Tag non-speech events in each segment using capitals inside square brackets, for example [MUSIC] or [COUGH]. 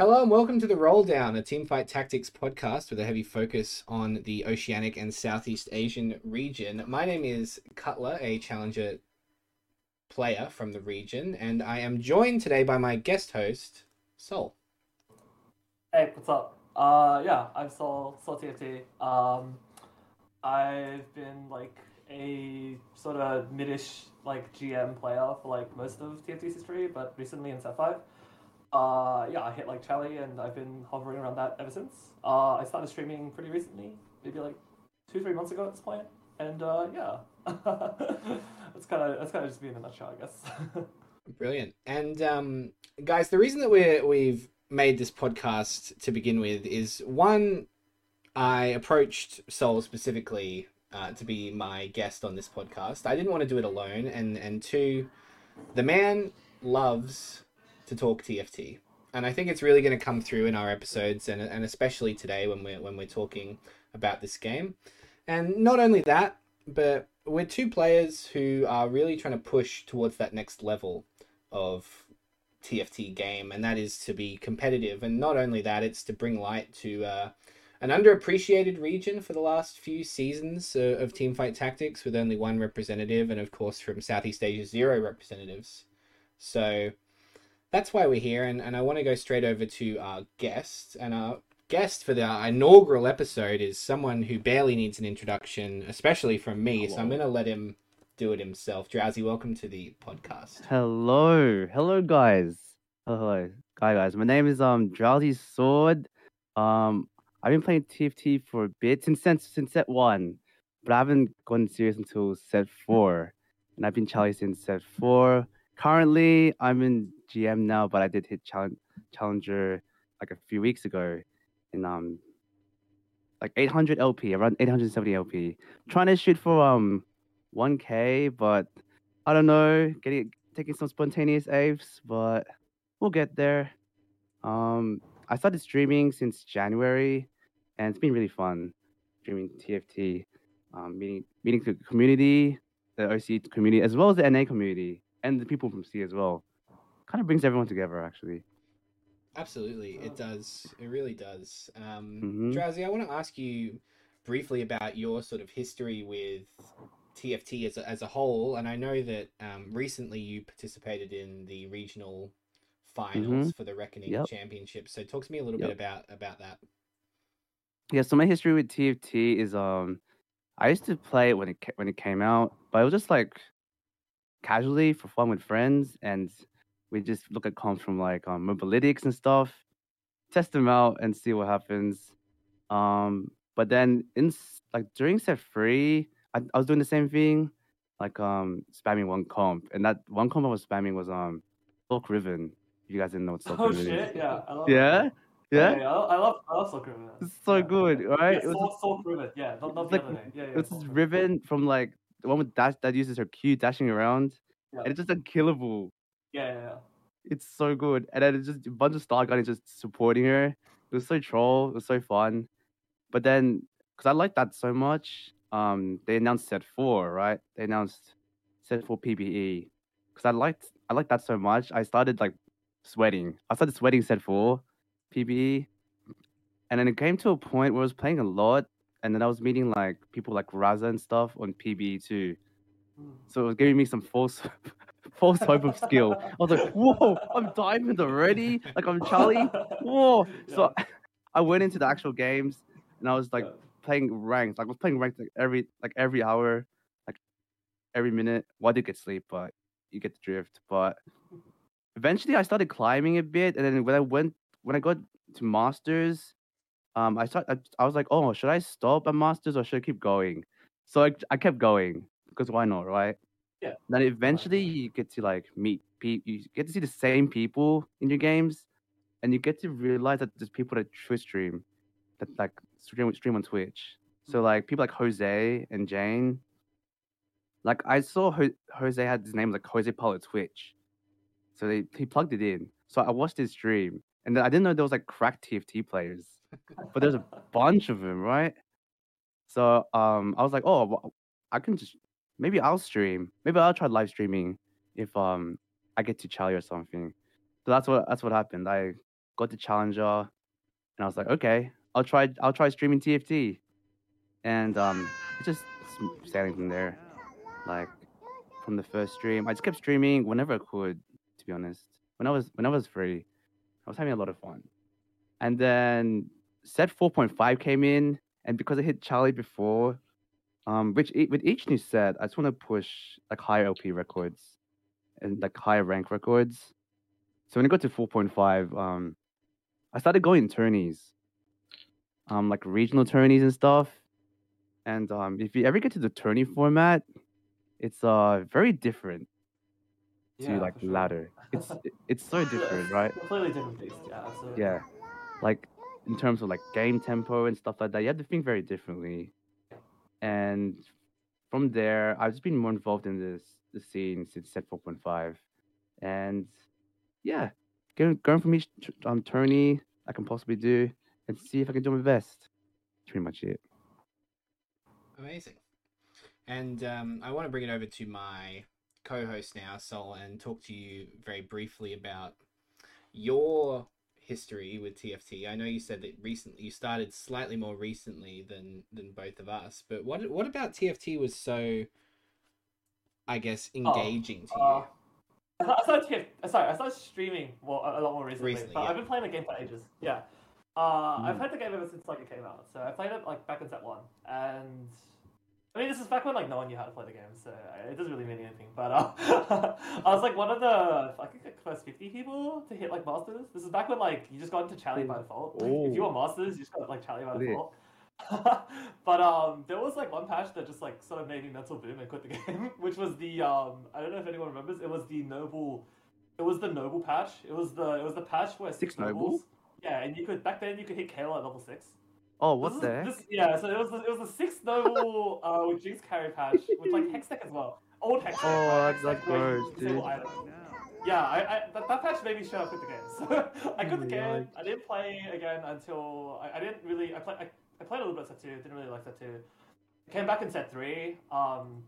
Hello and welcome to the Roll Down, a teamfight tactics podcast with a heavy focus on the Oceanic and Southeast Asian region. My name is Cutler, a challenger player from the region, and I am joined today by my guest host, Soul. Hey, what's up? Uh, yeah, I'm Soul, Soul TFT. Um, I've been like a sort of midish like GM player for like most of TFT's history, but recently in 5. Uh, yeah, I hit like Charlie and I've been hovering around that ever since. Uh, I started streaming pretty recently, maybe like two, three months ago at this point. And uh, yeah, [LAUGHS] that's kind of that's kind of just me in a nutshell, I guess. [LAUGHS] Brilliant. And um, guys, the reason that we we've made this podcast to begin with is one, I approached Soul specifically uh, to be my guest on this podcast. I didn't want to do it alone, and and two, the man loves to talk TFT, and I think it's really going to come through in our episodes, and and especially today when we're when we're talking about this game. And not only that, but we're two players who are really trying to push towards that next level of TFT game, and that is to be competitive. And not only that, it's to bring light to uh, an underappreciated region for the last few seasons uh, of Teamfight Tactics, with only one representative, and of course from Southeast Asia, zero representatives. So that's why we're here, and, and I want to go straight over to our guest. And our guest for the inaugural episode is someone who barely needs an introduction, especially from me. Hello. So I'm going to let him do it himself. Drowsy, welcome to the podcast. Hello, hello, guys. Hello, hi guys. My name is um Drowsy Sword. Um, I've been playing TFT for a bit since since set one, but I haven't gone serious until set four, and I've been Charlie since set four. Currently, I'm in GM now, but I did hit Challenger like a few weeks ago in um like 800 LP, around 870 LP. Trying to shoot for um 1K, but I don't know, getting taking some spontaneous apes, but we'll get there. Um, I started streaming since January, and it's been really fun streaming TFT, um, meeting meeting the community, the OC community, as well as the NA community, and the people from C as well kind of brings everyone together actually. Absolutely, it does. It really does. Um, mm-hmm. Drowsy, I want to ask you briefly about your sort of history with TFT as a, as a whole, and I know that um, recently you participated in the regional finals mm-hmm. for the Reckoning yep. Championship. So, talk to me a little yep. bit about about that. Yeah, so my history with TFT is um, I used to play it when it when it came out, but it was just like casually for fun with friends, and we just look at comps from like um, mobalytics and stuff, test them out and see what happens. Um, but then in like during set three, I, I was doing the same thing, like um spamming one comp, and that one comp I was spamming was um Silk Riven. If you guys didn't know what Silk oh, Riven shit, is. yeah, I love yeah. That. Yeah, yeah, I love I love Silk Riven. It's so yeah. good, right? Yeah, Silk, Riven, yeah, not, not the like. Yeah, yeah. It's this Riven from like the one with dash that uses her Q dashing around, yeah. and it's just unkillable. Yeah, yeah, yeah. It's so good. And then it's just a bunch of Star Guardians just supporting her. It was so troll. It was so fun. But then, because I like that so much, um, they announced set four, right? They announced set four PBE. Because I liked I liked that so much. I started like sweating. I started sweating set four PBE. And then it came to a point where I was playing a lot. And then I was meeting like people like Raza and stuff on PBE too. Hmm. So it was giving me some false [LAUGHS] false hope of skill. I was like, whoa, I'm diamond already. Like I'm Charlie. Whoa. [LAUGHS] So I went into the actual games and I was like playing ranked. Like I was playing ranked like every like every hour, like every minute. Well, I did get sleep, but you get the drift. But eventually I started climbing a bit, and then when I went when I got to masters, um, I start I, I was like, oh, should I stop at masters or should I keep going? So I, I kept going because why not, right? Yeah. Then eventually you get to like meet people. You get to see the same people in your games, and you get to realize that there's people that Twitch stream, that like stream stream on Twitch. So mm-hmm. like people like Jose and Jane. Like I saw Ho- Jose had his name like Jose Paulo Twitch, so they he plugged it in. So I watched his stream, and then I didn't know there was like cracked TFT players, but there's a [LAUGHS] bunch of them, right? So um, I was like, oh, I can just maybe I'll stream. Maybe I'll try live streaming if um I get to Charlie or something. So that's what that's what happened. I got the challenger, and I was like, okay, I'll try I'll try streaming TFT, and um, just s- sailing from there. Like from the first stream, I just kept streaming whenever I could. To be honest, when I was when I was free, I was having a lot of fun. And then set 4.5 came in, and because I hit Charlie before, um, which with each new set, I just want to push like higher LP records and like higher rank records. So when I got to 4.5, um, I started going tourneys, um, like regional tourneys and stuff. And um, if you ever get to the tourney format, it's uh very different to Yeah, like sure. ladder. It's it's so different, [LAUGHS] right? Completely different beast. Yeah, absolutely. Yeah, like in terms of like game tempo and stuff like that, you have to think very differently. And from there, I've just been more involved in this the scene since set 4.5, and yeah, going going from each um tourney I can possibly do and see if I can do my best. That's pretty much it. Amazing. And um, I want to bring it over to my co-host now, Soul, and talk to you very briefly about your history with TFT. I know you said that recently you started slightly more recently than than both of us, but what what about TFT was so, I guess, engaging to you? Uh, I started, I started sorry, I started streaming well a, lot more recently. Recently, but yeah. I've been playing the game for ages. Yeah. Uh, I've Mm. played the game ever since like it came out. So I played it like back in set one, and I mean this is back when like no one knew how to play the game, so it doesn't really mean anything. But uh, [LAUGHS] I was like one of the I think like first fifty people to hit like masters. This is back when like you just got into Charlie by default. Like, if you were masters, you just got like Charlie by default. [LAUGHS] but um, there was like one patch that just like sort of made me mental boom and quit the [LAUGHS] game, which was the um, I don't know if anyone remembers. It was the noble, it was the noble patch. It was the it was the patch where six, Six noble? nobles. Yeah, and you could back then you could hit Kayle at level six. Oh, This what is- the heck? This, yeah, so it was the, it was the sixth noble uh, with Jinx carry patch with like Hextech as well. Old hex. Oh, that's- like deck that's where you gross, dude. items. Yeah, I, I that, that patch made me shut up with the game. [LAUGHS] So I quit the game. Yikes. I didn't play again until I, I didn't really I, play, I, I played a little bit of set two. Didn't really like set two. Came back in set three, um,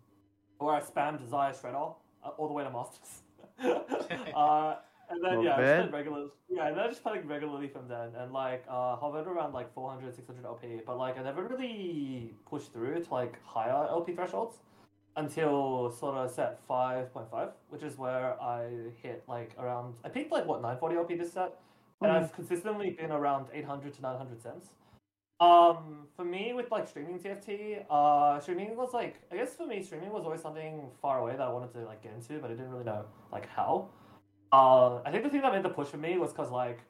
where I spammed Xayah Shredder uh, all the way to masters. [LAUGHS] uh, and then Not yeah, I just played regular. Yeah, and then I just played regularly from then, and like uh, hovered around like 400, 600 LP. But like I never really pushed through to like higher LP thresholds until sort of set 5.5, which is where I hit like around. I peaked like what 940 LP this set, and Mhm. I've consistently been around 800 to 900 cents. Um, for me, with like streaming TFT, uh, streaming was like I guess for me, streaming was always something far away that I wanted to like get into, but I didn't really know like how. Uh, I think the thing that made the push for me was because like,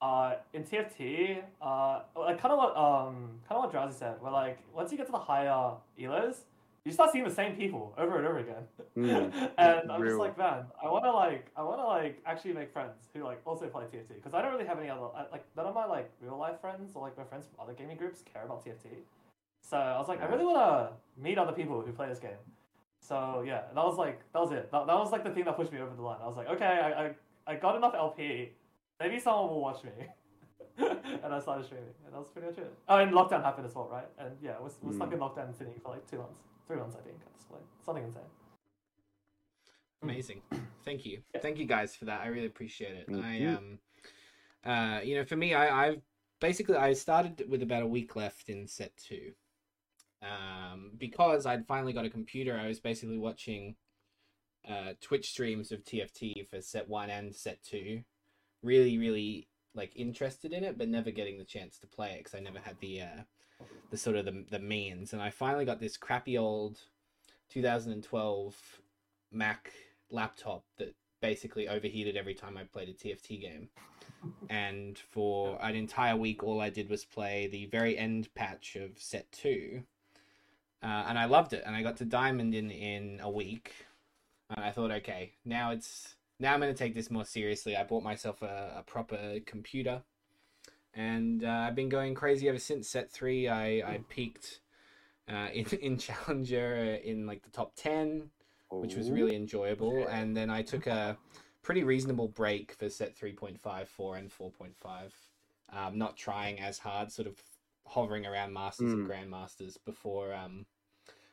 uh, in TFT, uh, like kind of what um, kind of what Drowsy said, where like once you get to the higher elos, you start seeing the same people over and over again. Mm, [LAUGHS] and I'm just like, man, I want to like, I want to like actually make friends who like also play TFT because I don't really have any other like none of my like real life friends or like my friends from other gaming groups care about TFT. So I was like, I really want to meet other people who play this game. So yeah, that was like that was it. That, that was like the thing that pushed me over the line. I was like, okay, I I, I got enough LP. Maybe someone will watch me. [LAUGHS] and I started streaming, and that was pretty much it. Oh, and lockdown happened as well, right? And yeah, we're, we're stuck Mm. in lockdown in Sydney for like two months, three months, I think, at this point. Something insane. Amazing. [CLEARS THROAT] Thank you. Yeah. Thank you guys for that. I really appreciate it. Thank I you. um uh you know, for me I I've basically I started with about a week left in set 2. Um because I'd finally got a computer, I was basically watching uh Twitch streams of TFT for set 1 and set 2. Really really like interested in it but never getting the chance to play it cuz I never had the uh the sort of the the means and I finally got this crappy old 2012 Mac laptop that basically overheated every time I played a TFT game. And for an entire week, all I did was play the very end patch of set two. Uh, and I loved it. And I got to diamond in in a week. And I thought, okay, now it's now I'm going to take this more seriously. I bought myself a, a proper computer, and uh, I've been going crazy ever since set three. I I peaked uh, [LAUGHS] in in challenger in like the top ten which was really enjoyable. And then I took a pretty reasonable break for set 3.5, 4, and 4.5. Um, not trying as hard, sort of hovering around masters and Mm. grandmasters before um,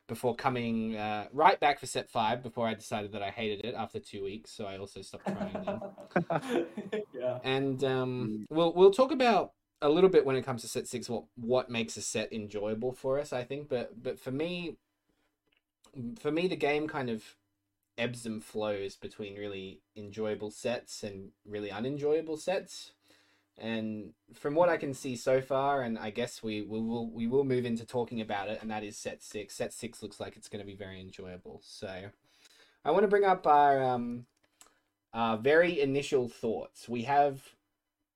before coming uh, right back for set five before I decided that I hated it after two weeks. So I also stopped trying then. [LAUGHS] yeah. And um, Mm. we'll we'll talk about a little bit when it comes to set six what what makes a set enjoyable for us. I think, but but for me, for me, the game kind of ebbs and flows between really enjoyable sets and really unenjoyable sets. And from what I can see so far, and I guess we, we will we will move into talking about it, and that is set six. Set six looks like it's going to be very enjoyable. So, I want to bring up our um, our very initial thoughts. We have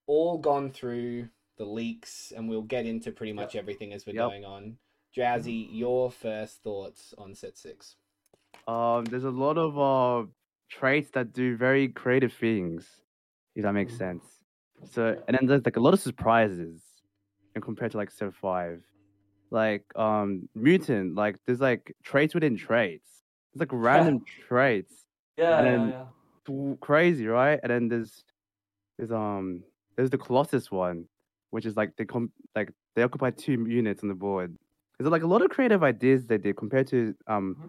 all gone through the leaks, and we'll get into pretty much everything as we're Yep. going on. Jazzy, your first thoughts on set six? Um, there's a lot of uh traits that do very creative things, if that makes Mhm. sense. So, and then there's like a lot of surprises, and compared to like Civ Five, like um mutant, like there's like traits within traits. It's like [LAUGHS] random traits, Yeah, And then- yeah. Tw- crazy, right? And then there's there's um there's the Colossus one, which is like they com- like they occupy two units on the board. There's like a lot of creative ideas they did compared to um Mhm.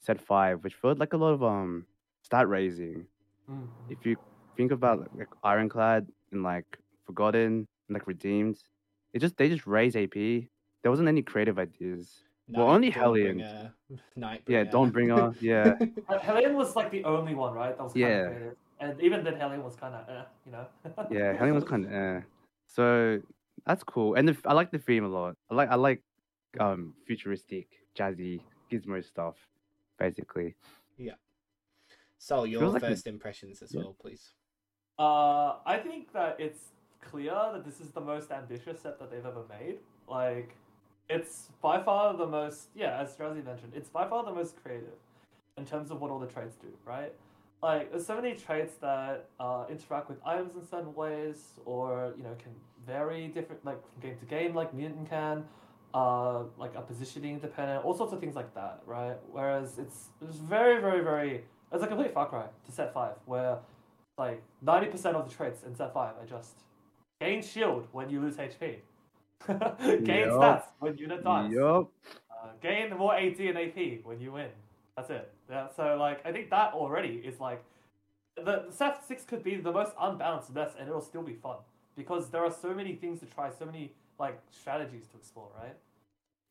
set five, which felt like a lot of um stat raising. Mm. If you think about like, like Ironclad and like Forgotten and like Redeemed, it just they just raise AP. There wasn't any creative ideas. Well, only Hellion. Dawnbringer, [LAUGHS] Nightbringer. Yeah, Dawnbringer. [LAUGHS] Yeah, Uh, Hellion was like the only one, right? That was kind Yeah. of creative. And even then, Hellion was kind of, eh, you know. [LAUGHS] yeah. Hellion was kind of eh. So that's cool, and the, I like the theme a lot. I like I like um futuristic, jazzy, gizmo stuff, basically. Yeah. So your Feels like a- first impressions as Yeah. well, please. Uh, I think that it's clear that this is the most ambitious set that they've ever made. Like, it's by far the most, yeah, as Drowsy mentioned, it's by far the most creative in terms of what all the traits do, right? Like, there's so many traits that uh, interact with items in certain ways, or you know, can vary different, like from game to game, like mutant can. Uh, like a positioning dependent, all sorts of things like that, right? Whereas it's it's very, very, very it's a complete far cry to set five, where like ninety percent of the traits in set five are just gain shield when you lose HP, [LAUGHS] gain Yup. stats when unit dies, Yup. uh, gain more AD and AP when you win. That's it. Yeah. So like I think that already is like the set six could be the most unbalanced mess, and it'll still be fun because there are so many things to try, so many like strategies to explore, right?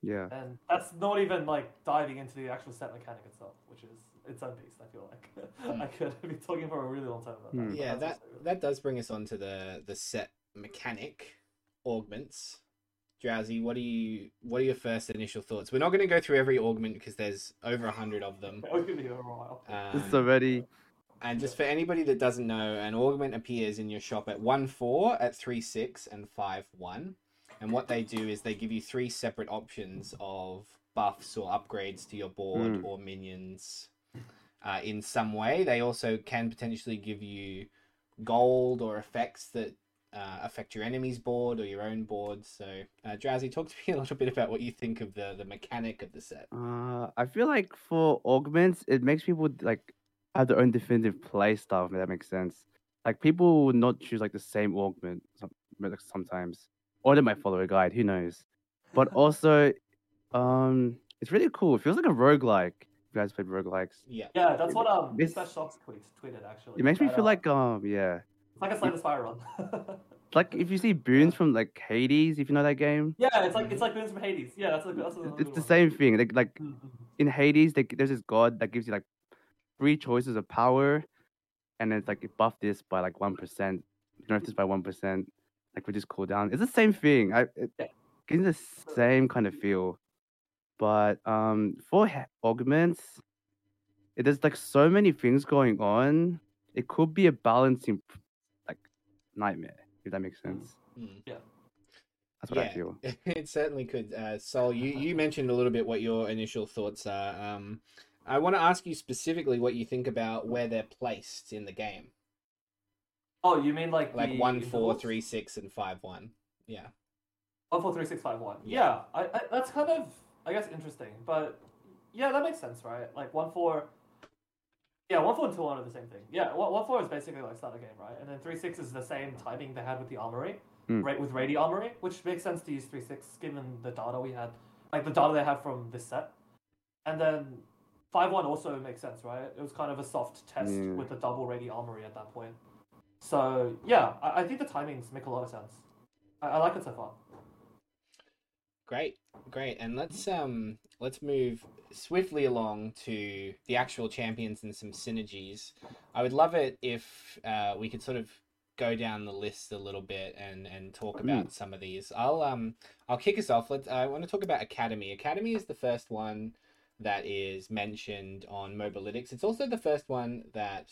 Yeah. And that's not even like diving into the actual set mechanic itself, which is its own beast. I feel like [LAUGHS] I could be talking for a really long time about that. Hmm. Yeah, that also- that does bring us on to the the set mechanic augments. Drowsy, what are you what are your first initial thoughts? We're not going to go through every augment because there's over a hundred of them. It'll give you a while. Um, It's already and just for anybody that doesn't know, an augment appears in your shop at one four, at three six, and five one. And what they do is they give you three separate options of buffs or upgrades to your board Mm. or minions uh, in some way. They also can potentially give you gold or effects that uh, affect your enemy's board or your own board. So, uh, Drowsy, talk to [LAUGHS] me a little bit about what you think of the, the mechanic of the set. Uh, I feel like for augments, it makes people like have their own definitive play style. If that makes sense. Like people would not choose like the same augment sometimes, or they might follow a guide. Who knows? But [LAUGHS] also, um, it's really cool. It feels like a roguelike. If you guys played roguelikes, Yeah. Yeah, that's what um This- Dispatch Shocks tweet, tweeted actually. it makes me that, feel uh, like um, yeah, it's like a Slay the Spire run. [LAUGHS] like if you see boons from like Hades, if you know that game, yeah, it's like it's like Boons from Hades. Yeah, that's a that's a it's the same thing. Like like in Hades, they, there's this god that gives you like three choices of power, and it's like buff this by like one percent, nerf this by one percent, like reduce cooldown. It's the same thing. I it Yeah. gives the same kind of feel, but um for ha- augments, it there's like so many things going on. It could be a balancing like nightmare if that makes sense. Mm. That's what I feel. [LAUGHS] it certainly could. Uh, Soul, you, you [LAUGHS] mentioned a little bit what your initial thoughts are. Um, I want to ask you specifically what you think about where they're placed in the game, Oh, you mean like like the one, four, intervals? three, six, and five, one. Yeah. One four three six five one. Yeah. Yeah, I, I that's kind of I guess interesting, but yeah, that makes sense, right? Like one four. Yeah, one four and two one are the same thing. Yeah, one, one four is basically like start a game, right? And then three six is the same timing they had with the armory, Hmm. right? With Radi armory, which makes sense to use three six given the data we had, like the data they have from this set. and then five one also makes sense, right? It was kind of a soft test Yeah. with the double ready armory at that point. So yeah, I, I think the timings make a lot of sense. I, I like it so far. Great, great, and let's um let's move swiftly along to the actual champions and some synergies. I would love it if uh, we could sort of go down the list a little bit and and talk about some of these. I'll um I'll kick us off. Let's. I want to talk about Academy. Academy is the first one that is mentioned on Mobalytics. It's also the first one that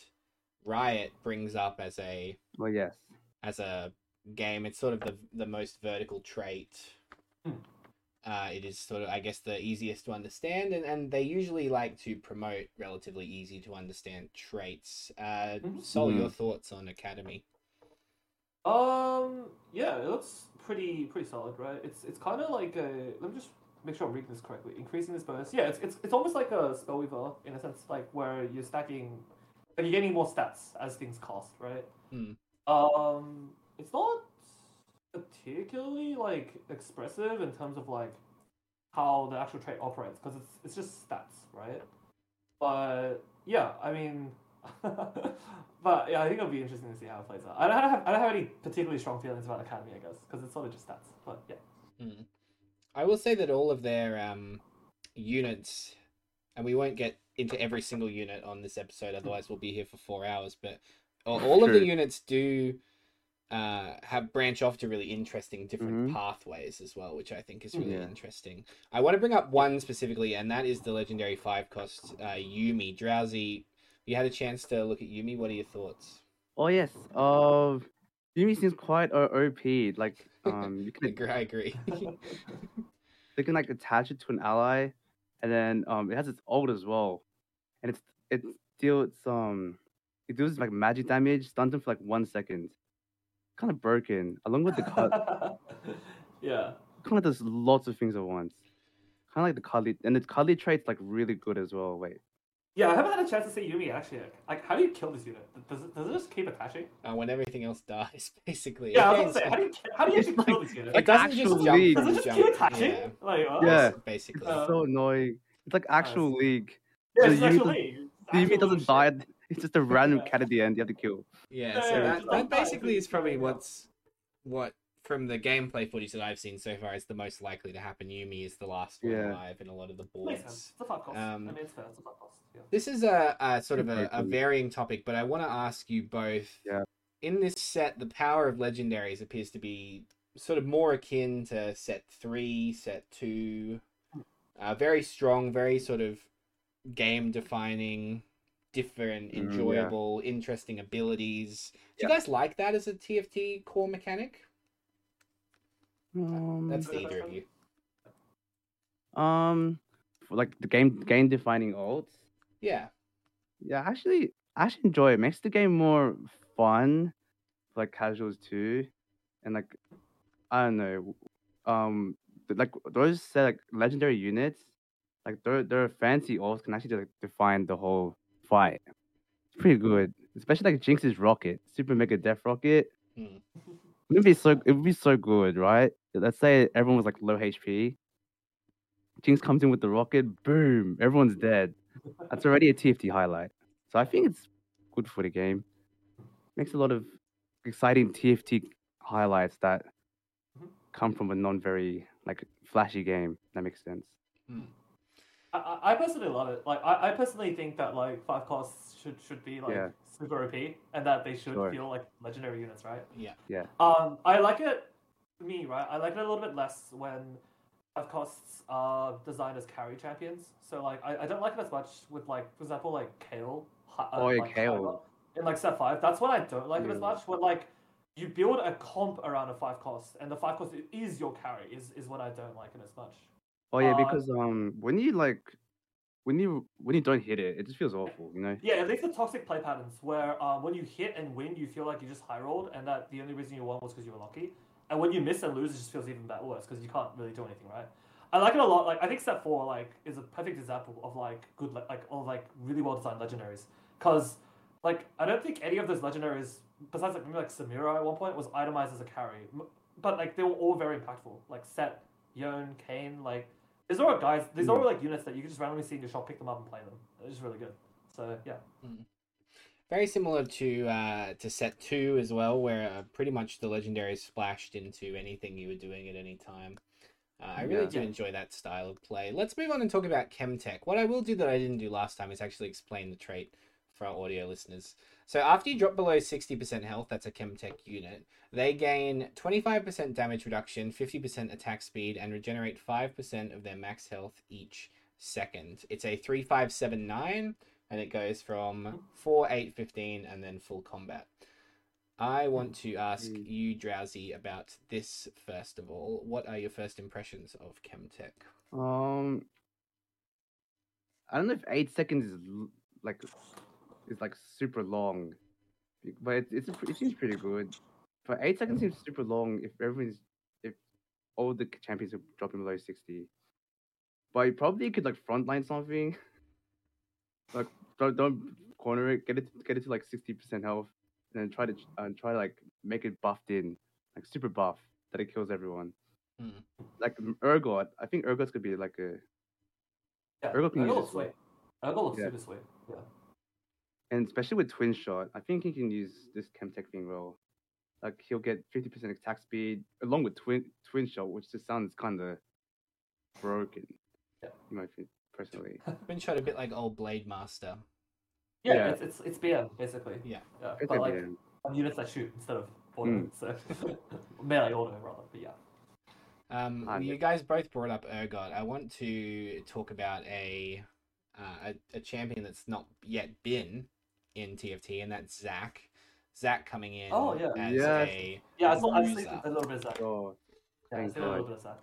Riot brings up as a Well, yes. as a game. It's sort of the the most vertical trait. Hmm. Uh, it is sort of, I guess, the easiest to understand, and, and they usually like to promote relatively easy to understand traits. Uh, Mhm. Soul, Mhm. your thoughts on Academy? Um, yeah, it looks pretty pretty solid, right? It's it's kind of like a. Let me just make sure I'm reading this correctly. Increasing this bonus, yeah, it's it's, it's almost like a spellweaver in a sense, like where you're stacking, like you're getting more stats as things cost, right? Hmm. Um, it's not particularly like expressive in terms of like how the actual trait operates because it's it's just stats, right? But yeah, I mean, [LAUGHS] but yeah, I think it'll be interesting to see how it plays out. I don't have I don't have any particularly strong feelings about Academy, I guess, because it's sort of just stats. But yeah, Hmm. I will say that all of their um, units, and we won't get into every single unit on this episode, otherwise we'll be here for four hours. But all, all of the units do uh, have branch off to really interesting different Mhm. pathways as well, which I think is really Yeah. interesting. I want to bring up one specifically, and that is the legendary five cost uh, Yuumi Drowsy. You had a chance to look at Yuumi. What are your thoughts? Oh yes. Uh, Yuumi seems quite OP. Like um, you I [LAUGHS] can agree. I agree. [LAUGHS] they can like attach it to an ally, and then um, it has its ult as well, and it's it deals um, it deals like magic damage, stuns them for like one second. Kind of broken, along with the [LAUGHS] cut. yeah. kind of does lots of things at once. Kind of like the Kali, and the Kali trait's like really good as well. Wait, Yeah, I haven't had a chance to see Yuumi actually. Like, how do you kill this unit? Does it, does it just keep attaching? uh, when everything else dies, [LAUGHS] basically. Yeah, I was gonna say, how do you how do you It's actually kill this unit? It doesn't just jump league. Does it just jump. keep attaching? Yeah, Like, what? Yeah. basically. Uh, it's so annoying. It's like actual Nice. league. Yeah, So it's Yuumi actually doesn't- league. The Yuumi doesn't shit. die. At- It's just a random Yeah. cat at the end you have to kill. Yeah, Yeah, so that, that basically it's is probably what's what from the gameplay footage that I've seen so far is the most likely to happen. Yuumi is the last one Yeah. alive in a lot of the Makes boards. sense. It's a five cost. Um, I mean, it's fair. It's a five cost. Yeah. This is a, a sort of a, a varying topic, but I want to ask you both. Yeah. In this set, the power of legendaries appears to be sort of more akin to set three, set two. Uh, very strong, very sort of game defining, different, Mm, yeah. enjoyable, interesting abilities. Do you guys like that as a TFT core mechanic? Um, That's the either of you. um, for, like the game game defining ults. Yeah. Yeah, actually, I actually enjoy it. Makes the game more fun, for, like casuals too, and like I don't know, um, like those set like legendary units, like their their fancy ults can actually like define the whole fight. It's pretty good, especially like Jinx's rocket, super mega death rocket. Hmm. It would be so it would be so good, right? Let's say everyone was like low HP. Jinx comes in with the rocket, boom, everyone's dead. That's already a TFT highlight. So I think it's good for the game. Makes a lot of exciting TFT highlights that Mhm. come from a non very like flashy game. That makes sense. I, I I personally love it. Like, I, I personally think that like five costs should should be like Yeah. super OP, and that they should Sure. feel like legendary units, right? Yeah. Yeah. Um, I like it. Me, right? I like it a little bit less when five costs are designed as carry champions. So like, I, I don't like it as much with like, for example, like Kayle. hi- Oh, yeah, like, Kayle. Hyper In like set five, that's what I don't like it as much. When like you build a comp around a five cost, and the five cost is your carry, is is what I don't like it as much. Oh yeah, Uh, because um when you like when you when you don't hit it, it just feels awful, you know? Yeah, at least the toxic play patterns where um, when you hit and win, you feel like you just high rolled, and that the only reason you won was because you were lucky. And when you miss and lose, it just feels even bit worse because you can't really do anything, right? I like it a lot. Like I think set four like is a perfect example of like good le- like of like really well designed legendaries. Because like I don't think any of those legendaries besides like maybe like Samira at one point was itemized as a carry, but like they were all very impactful. Like Sett, Yone, Kayn, like these are all guys. These are all like units that you can just randomly see in your shop, pick them up, and play them. It's just really good. So yeah. Very similar to uh, to set two as well, where uh, pretty much the legendary splashed into anything you were doing at any time. Uh, I really Yeah. do enjoy that style of play. Let's move on and talk about Chemtech. What I will do that I didn't do last time is actually explain the trait for our audio listeners. So after you drop below 60% health, that's a Chemtech unit, they gain 25% damage reduction, 50% attack speed, and regenerate 5% of their max health each second. It's a 3579, and it goes from 4, 8, 15, and then full combat. I want to ask Mm. you, Drowsy, about this first of all. What are your first impressions of Chemtech? Um, I don't know if eight seconds is like is like super long, but it, it's a, it seems pretty good. But eight seconds seems super long if everyone's if all the champions are dropping below sixty. But you probably could like frontline something, [LAUGHS] like don't, don't corner it, get it get it to like sixty percent health, and then try to ch- uh, try to like make it buffed in, like super buff that it kills everyone. Hmm. Like Urgot, I think Urgot's could be like a Yeah. Urgot can use Urgot this looks sweet. Urgot looks Yeah. super sweet. Yeah. And especially with twin shot, I think he can use this chemtech thing well. Like he'll get fifty percent attack speed along with twin twin shot, which just sounds kind of broken. Yeah. in my opinion, personally. [LAUGHS] Been shot a bit like old Blade Master. Yeah, Yeah. It's, it's it's BM basically. Yeah. Yeah. It's But a like bit- on units that shoot instead of auto. Mm. So [LAUGHS] melee auto rather. But yeah. Um, Ah, you guys both brought up Urgot. I want to talk about a, uh, a a champion that's not yet been in TFT, and that's Zac. Zac coming in Oh, yeah. as Yes. a Yeah, I saw I see bruiser. a little bit of that. oh, Yeah, I thank see a little God. bit of that.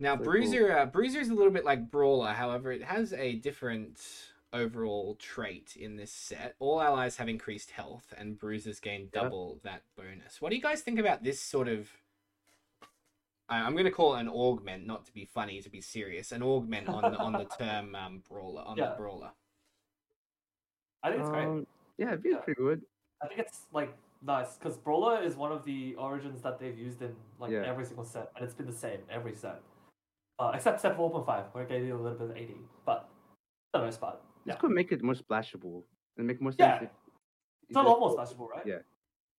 Now, So Bruiser, uh, Bruiser is a little bit like Brawler. However, it has a different overall trait in this set. All allies have increased health, and Bruisers gain Yeah. double that bonus. What do you guys think about this sort of? I- I'm going to call it an augment, not to be funny, to be serious. An augment on the, on the [LAUGHS] term um, Brawler, on Yeah. the Brawler. I think it's great. Um, yeah, it'd be Yeah. pretty good. I think it's like nice because Brawler is one of the origins that they've used in like Yeah. every single set, and it's been the same every set, uh, except set for 1.5 where it gave you a little bit of 80. But for the most part, This yeah, could make it more splashable and make more sense. Yeah. if- it's a lot more splashable, right? Yeah.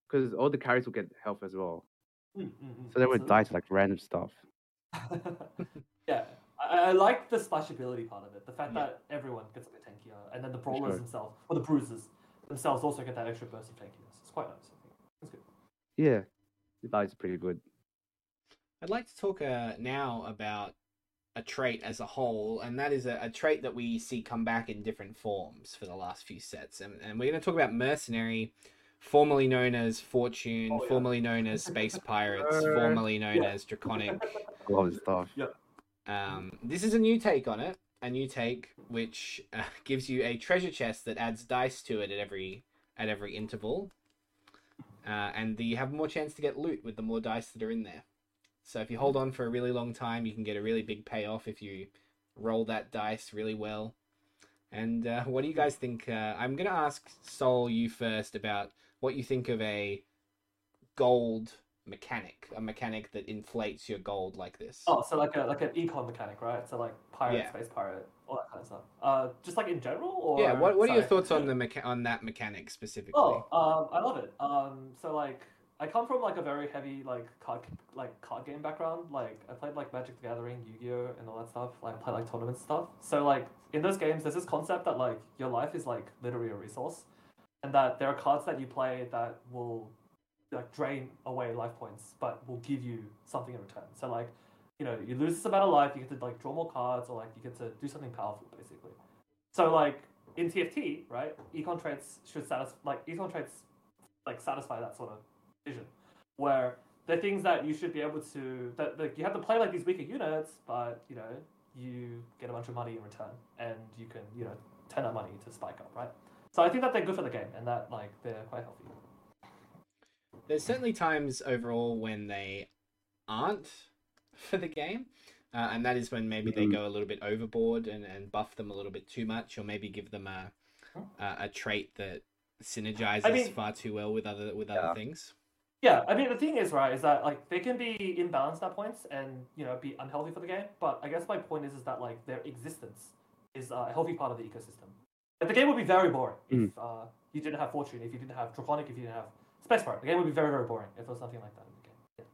Because all the carries will get health as well, Mm, mm, mm. so they would So- die to like random stuff. [LAUGHS] yeah, I, I like the splashability part of it. The fact Yeah. that everyone gets a bit tankier, and then the brawlers sure. themselves, or the bruisers themselves, also get that extra burst of tankiness. It's quite nice. I think. It's good. Yeah, that is pretty good. I'd like to talk uh, now about a trait as a whole, and that is a, a trait that we see come back in different forms for the last few sets. And, and we're going to talk about Mercenary, formerly known as Fortune, Oh, yeah. formerly known as Space [LAUGHS] Pirates, formerly known yeah. as Draconic. A lot of stuff. Um, this is a new take on it, a new take which uh, [LAUGHS] gives you a treasure chest that adds dice to it at every at every interval, uh, and you have more chance to get loot with the more dice that are in there. So if you hold on for a really long time, you can get a really big payoff if you roll that dice really well. And uh, what do you guys think? Uh, I'm gonna ask Soul you first about what you think of a gold mechanic, a mechanic that inflates your gold like this. Oh, so like a like an econ mechanic, right? So like pirate, Yeah. space pirate, all that kind of stuff. Uh, just like in general, or Yeah, what, what are your thoughts on the mecha- on that mechanic specifically? Oh, um, I love it. Um, so like, I come from like a very heavy like card like card game background. Like I played like Magic the Gathering, Yu Gi Oh, and all that stuff. Like I played like tournament stuff. So like in those games, there's this concept that like your life is like literally a resource, and that there are cards that you play that will like drain away life points, but will give you something in return. So like, you know, you lose this amount of life, you get to like draw more cards, or like you get to do something powerful, basically. So like in TFT, right? Econ traits should satisfy like econ traits like satisfy that sort of vision, where they're things that you should be able to that like you have to play like these weaker units, but you know you get a bunch of money in return, and you can you know turn that money to spike up, right? So I think that they're good for the game, and that like they're quite healthy. There's certainly times overall when they aren't for the game, uh, and that is when maybe they Mhm. go a little bit overboard and, and buff them a little bit too much, or maybe give them a a, a trait that synergizes I mean- far too well with other with Yeah. other things. Yeah, I mean the thing is right is that like they can be imbalanced at points and you know be unhealthy for the game. But I guess my point is is that like their existence is uh, a healthy part of the ecosystem. Like, the game would be very boring if uh, you didn't have Fortune, if you didn't have Draconic, if you didn't have Space part. The game would be very very boring if there was nothing like that in the game. Yeah.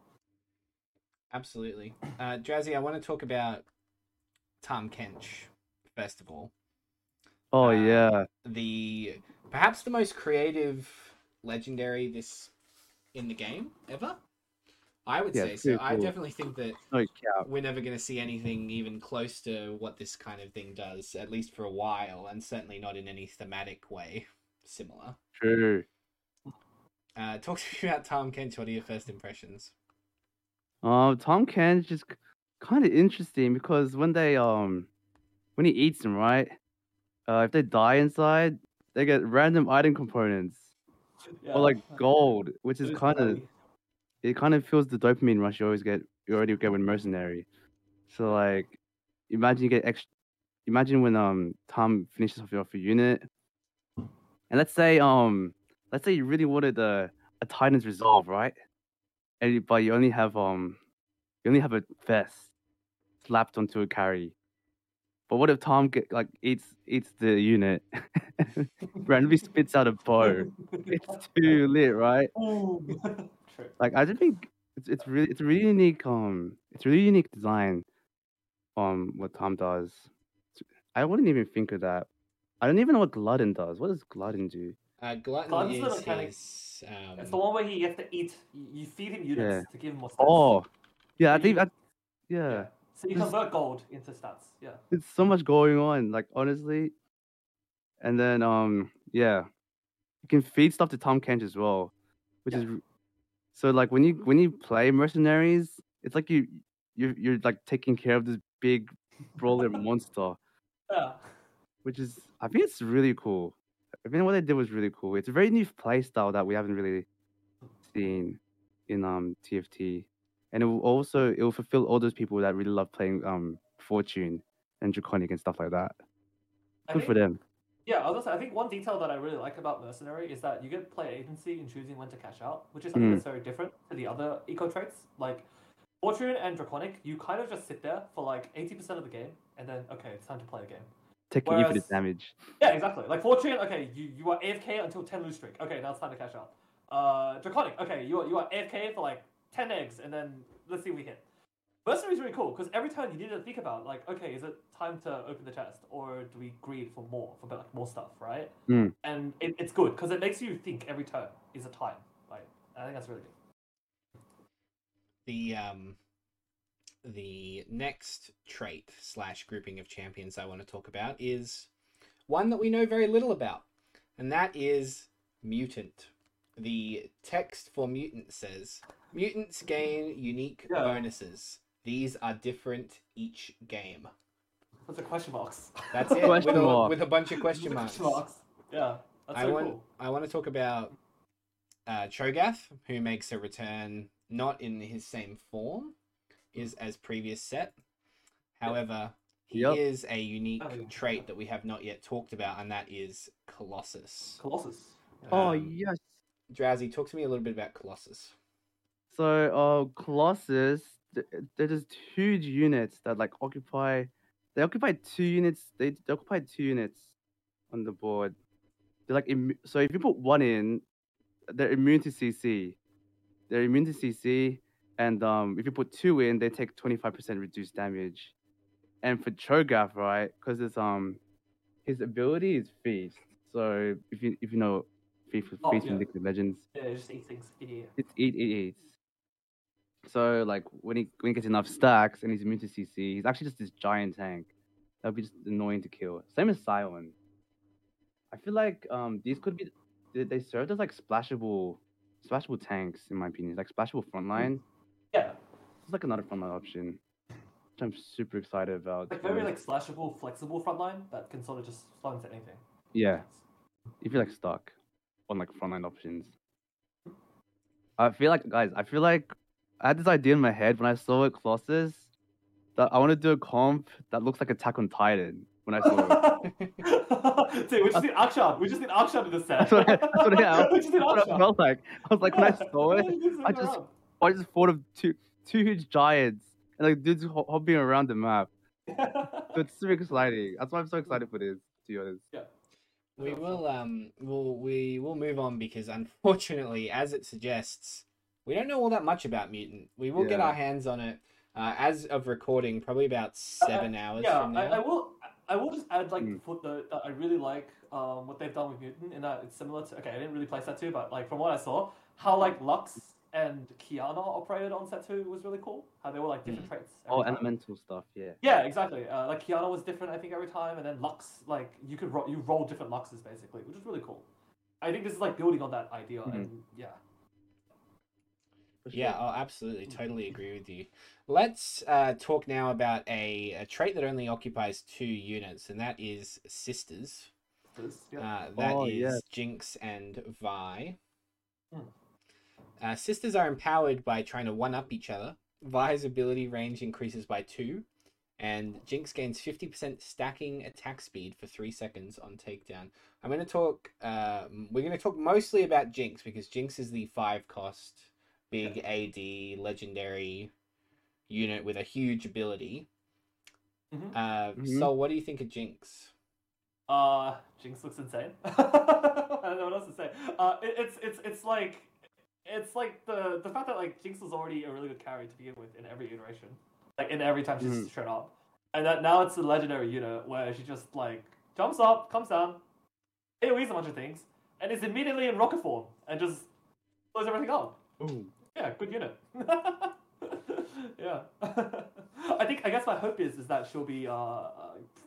Absolutely. Uh, Drazzy, I want to talk about Tahm Kench, first of all. Oh Uh, yeah, The perhaps the most creative legendary this in the game ever. I would Yeah, say so. pretty I definitely think that no we're never going to see anything even close to what this kind of thing does, at least for a while, and certainly not in any thematic way similar. True. Uh, talk [LAUGHS] to me about Tahm Kench. What are your first impressions? Um, Tahm Kench's just kind of interesting because when they um, when he eats them, right? Uh, if they die inside, they get random item components Yeah. or like gold, which It is is kind of it kind of feels the dopamine rush you always get you already get with mercenary. So like, imagine you get extra. Imagine when um Tahm finishes off your, off your unit, and let's say um let's say you really wanted a a Titan's resolve, right? And you, but you only have um you only have a vest slapped onto a carry. But what if Tahm get like eats eats the unit, [LAUGHS] randomly spits out a bow? It's too lit, right? [LAUGHS] Like I just think it's it's really it's a really unique um it's a really unique design um what Tahm does. I wouldn't even think of that. I don't even know what Glutton does. What does Glutton do? Uh, Glutton Glutton's the is mechanic. his. Um, It's the one where he gets to eat. You you feed him units Yeah. to give him more stats. Oh, yeah, I think I, yeah, So you This- convert gold into stats. Yeah. it's so much going on. Like honestly, and then um yeah, you can feed stuff to Tahm Kench as well, which Yeah. is r- so like when you when you play mercenaries, it's like you you you're like taking care of this big brawler [LAUGHS] monster. Yeah. which is I think it's really cool. I think what they did was really cool. It's a very new play style that we haven't really seen in um TFT, and it will also it will fulfill all those people that really love playing um Fortune and Draconic and stuff like that. I Good for them. Yeah, I was gonna say, I think one detail that I really like about Mercenary is that you get player agency in choosing when to cash out, which is something Mm. that's very different to the other eco traits. Like Fortune and Draconic, you kind of just sit there for like 80% of the game, and then, okay, it's time to play a game. Taking Whereas- infinite damage. Yeah, exactly. Like Fortune, okay, you, you are AFK until 10 lose streak. Okay, now it's time to cash out. Uh, Draconic, okay, you are, you are AFK for like 10 eggs, and then let's see if we hit. Mercenary is really cool because every time you need to think about like, okay, is it time to open the chest or do we greed for more for like more stuff, right? Mm. And it, it's good because it makes you think every turn is a time. Like, I think that's really good. the um the next trait slash grouping of champions I want to talk about is one that we know very little about, and that is mutant. The text for mutant says mutants gain unique Yeah. bonuses. These are different each game. What's a question marks? That's [LAUGHS] it. with, Question a, with a bunch of question Question marks. Yeah, that's I so want cool. I want to talk about uh, Cho'Gath, who makes a return not in his same form is as previous set. However, he Yep. is a unique Oh, yeah. trait that we have not yet talked about, and that is Colossus. Colossus. Yeah. Oh Um, yes. Drowsy, talk to me a little bit about Colossus. So uh Colossus, th- they're just huge units that like occupy they occupy two units they, they occupy two units on the board. They're like immu- so if you put one in, they're immune to CC. They're immune to CC, and um if you put two in, they take twenty five percent reduced damage. And for Cho'Gath, right, because it's um his ability is feast. So if you if you know feast, Oh, feast from yeah. League of Legends, Yeah, it just eat things. It's eight eight eight. So like when he when he gets enough stacks and he's immune to CC, he's actually just this giant tank. That would be just annoying to kill. Same as Silent. I feel like um these could be they, they served as like splashable splashable tanks in my opinion. Like splashable frontline. Yeah, It's like another frontline option. Which I'm super excited about. like very like slashable, flexible frontline that can sort of just slot into anything. Yeah. if you're like stuck on like frontline options. I feel like guys, I feel like I had this idea in my head when I saw it Colossus that I want to do a comp that looks like Attack on Titan. when I saw it. [LAUGHS] Dude, we just need [LAUGHS] Akshan. We just need Akshan in the set. That's what I- that's what I- [LAUGHS] we just need That's what I felt like. I was like, when I saw it, I just- I just thought of two two huge giants and like dudes hopping around the map. [LAUGHS] So it's super exciting. That's why I'm so excited for this. To be honest. Yeah. We will um we'll we will move on because unfortunately, as it suggests, we don't know all that much about mutant. We will get our hands on it uh, as of recording, probably about seven hours yeah, from I, now. I will. I will just add like Hmm. the footnote that I really like um, what they've done with Mutant in that it's similar to. Okay, I didn't really play that too, but like from what I saw, how like Lux and Qiyana operated on Set Two was really cool. How they were like different traits. every Oh, time. elemental stuff. Yeah. Yeah, exactly. Uh, like Qiyana was different, I think, every time, and then Lux, like you could ro- you roll different Luxes basically, which is really cool. I think this is like building on that idea, Mhm. and yeah. sure. Yeah, I'll absolutely totally agree with you. Let's uh, talk now about a, a trait that only occupies two units, and that is sisters. This, yeah. Uh, that is Oh, yes. Jinx and Vi. Hmm. Uh, sisters are empowered by trying to one up each other. Vi's ability range increases by two, and Jinx gains 50% stacking attack speed for three seconds on takedown. I'm going to talk, uh, we're going to talk mostly about Jinx because Jinx is the five cost, big AD, legendary unit with a huge ability. Mhm. Uh, Mhm. So, what do you think of Jinx? Uh, Jinx looks insane. [LAUGHS] I don't know what else to say. Uh, it, it's it's it's like it's like the the fact that like Jinx was already a really good carry to begin with in every iteration, like in every time she's Mhm. shown up, and that now it's a legendary unit where she just like jumps up, comes down, AoEs a bunch of things, and is immediately in rocket form and just blows everything up. Ooh. Yeah, good unit. [LAUGHS] yeah. [LAUGHS] I think I guess my hope is is that she'll be uh, uh,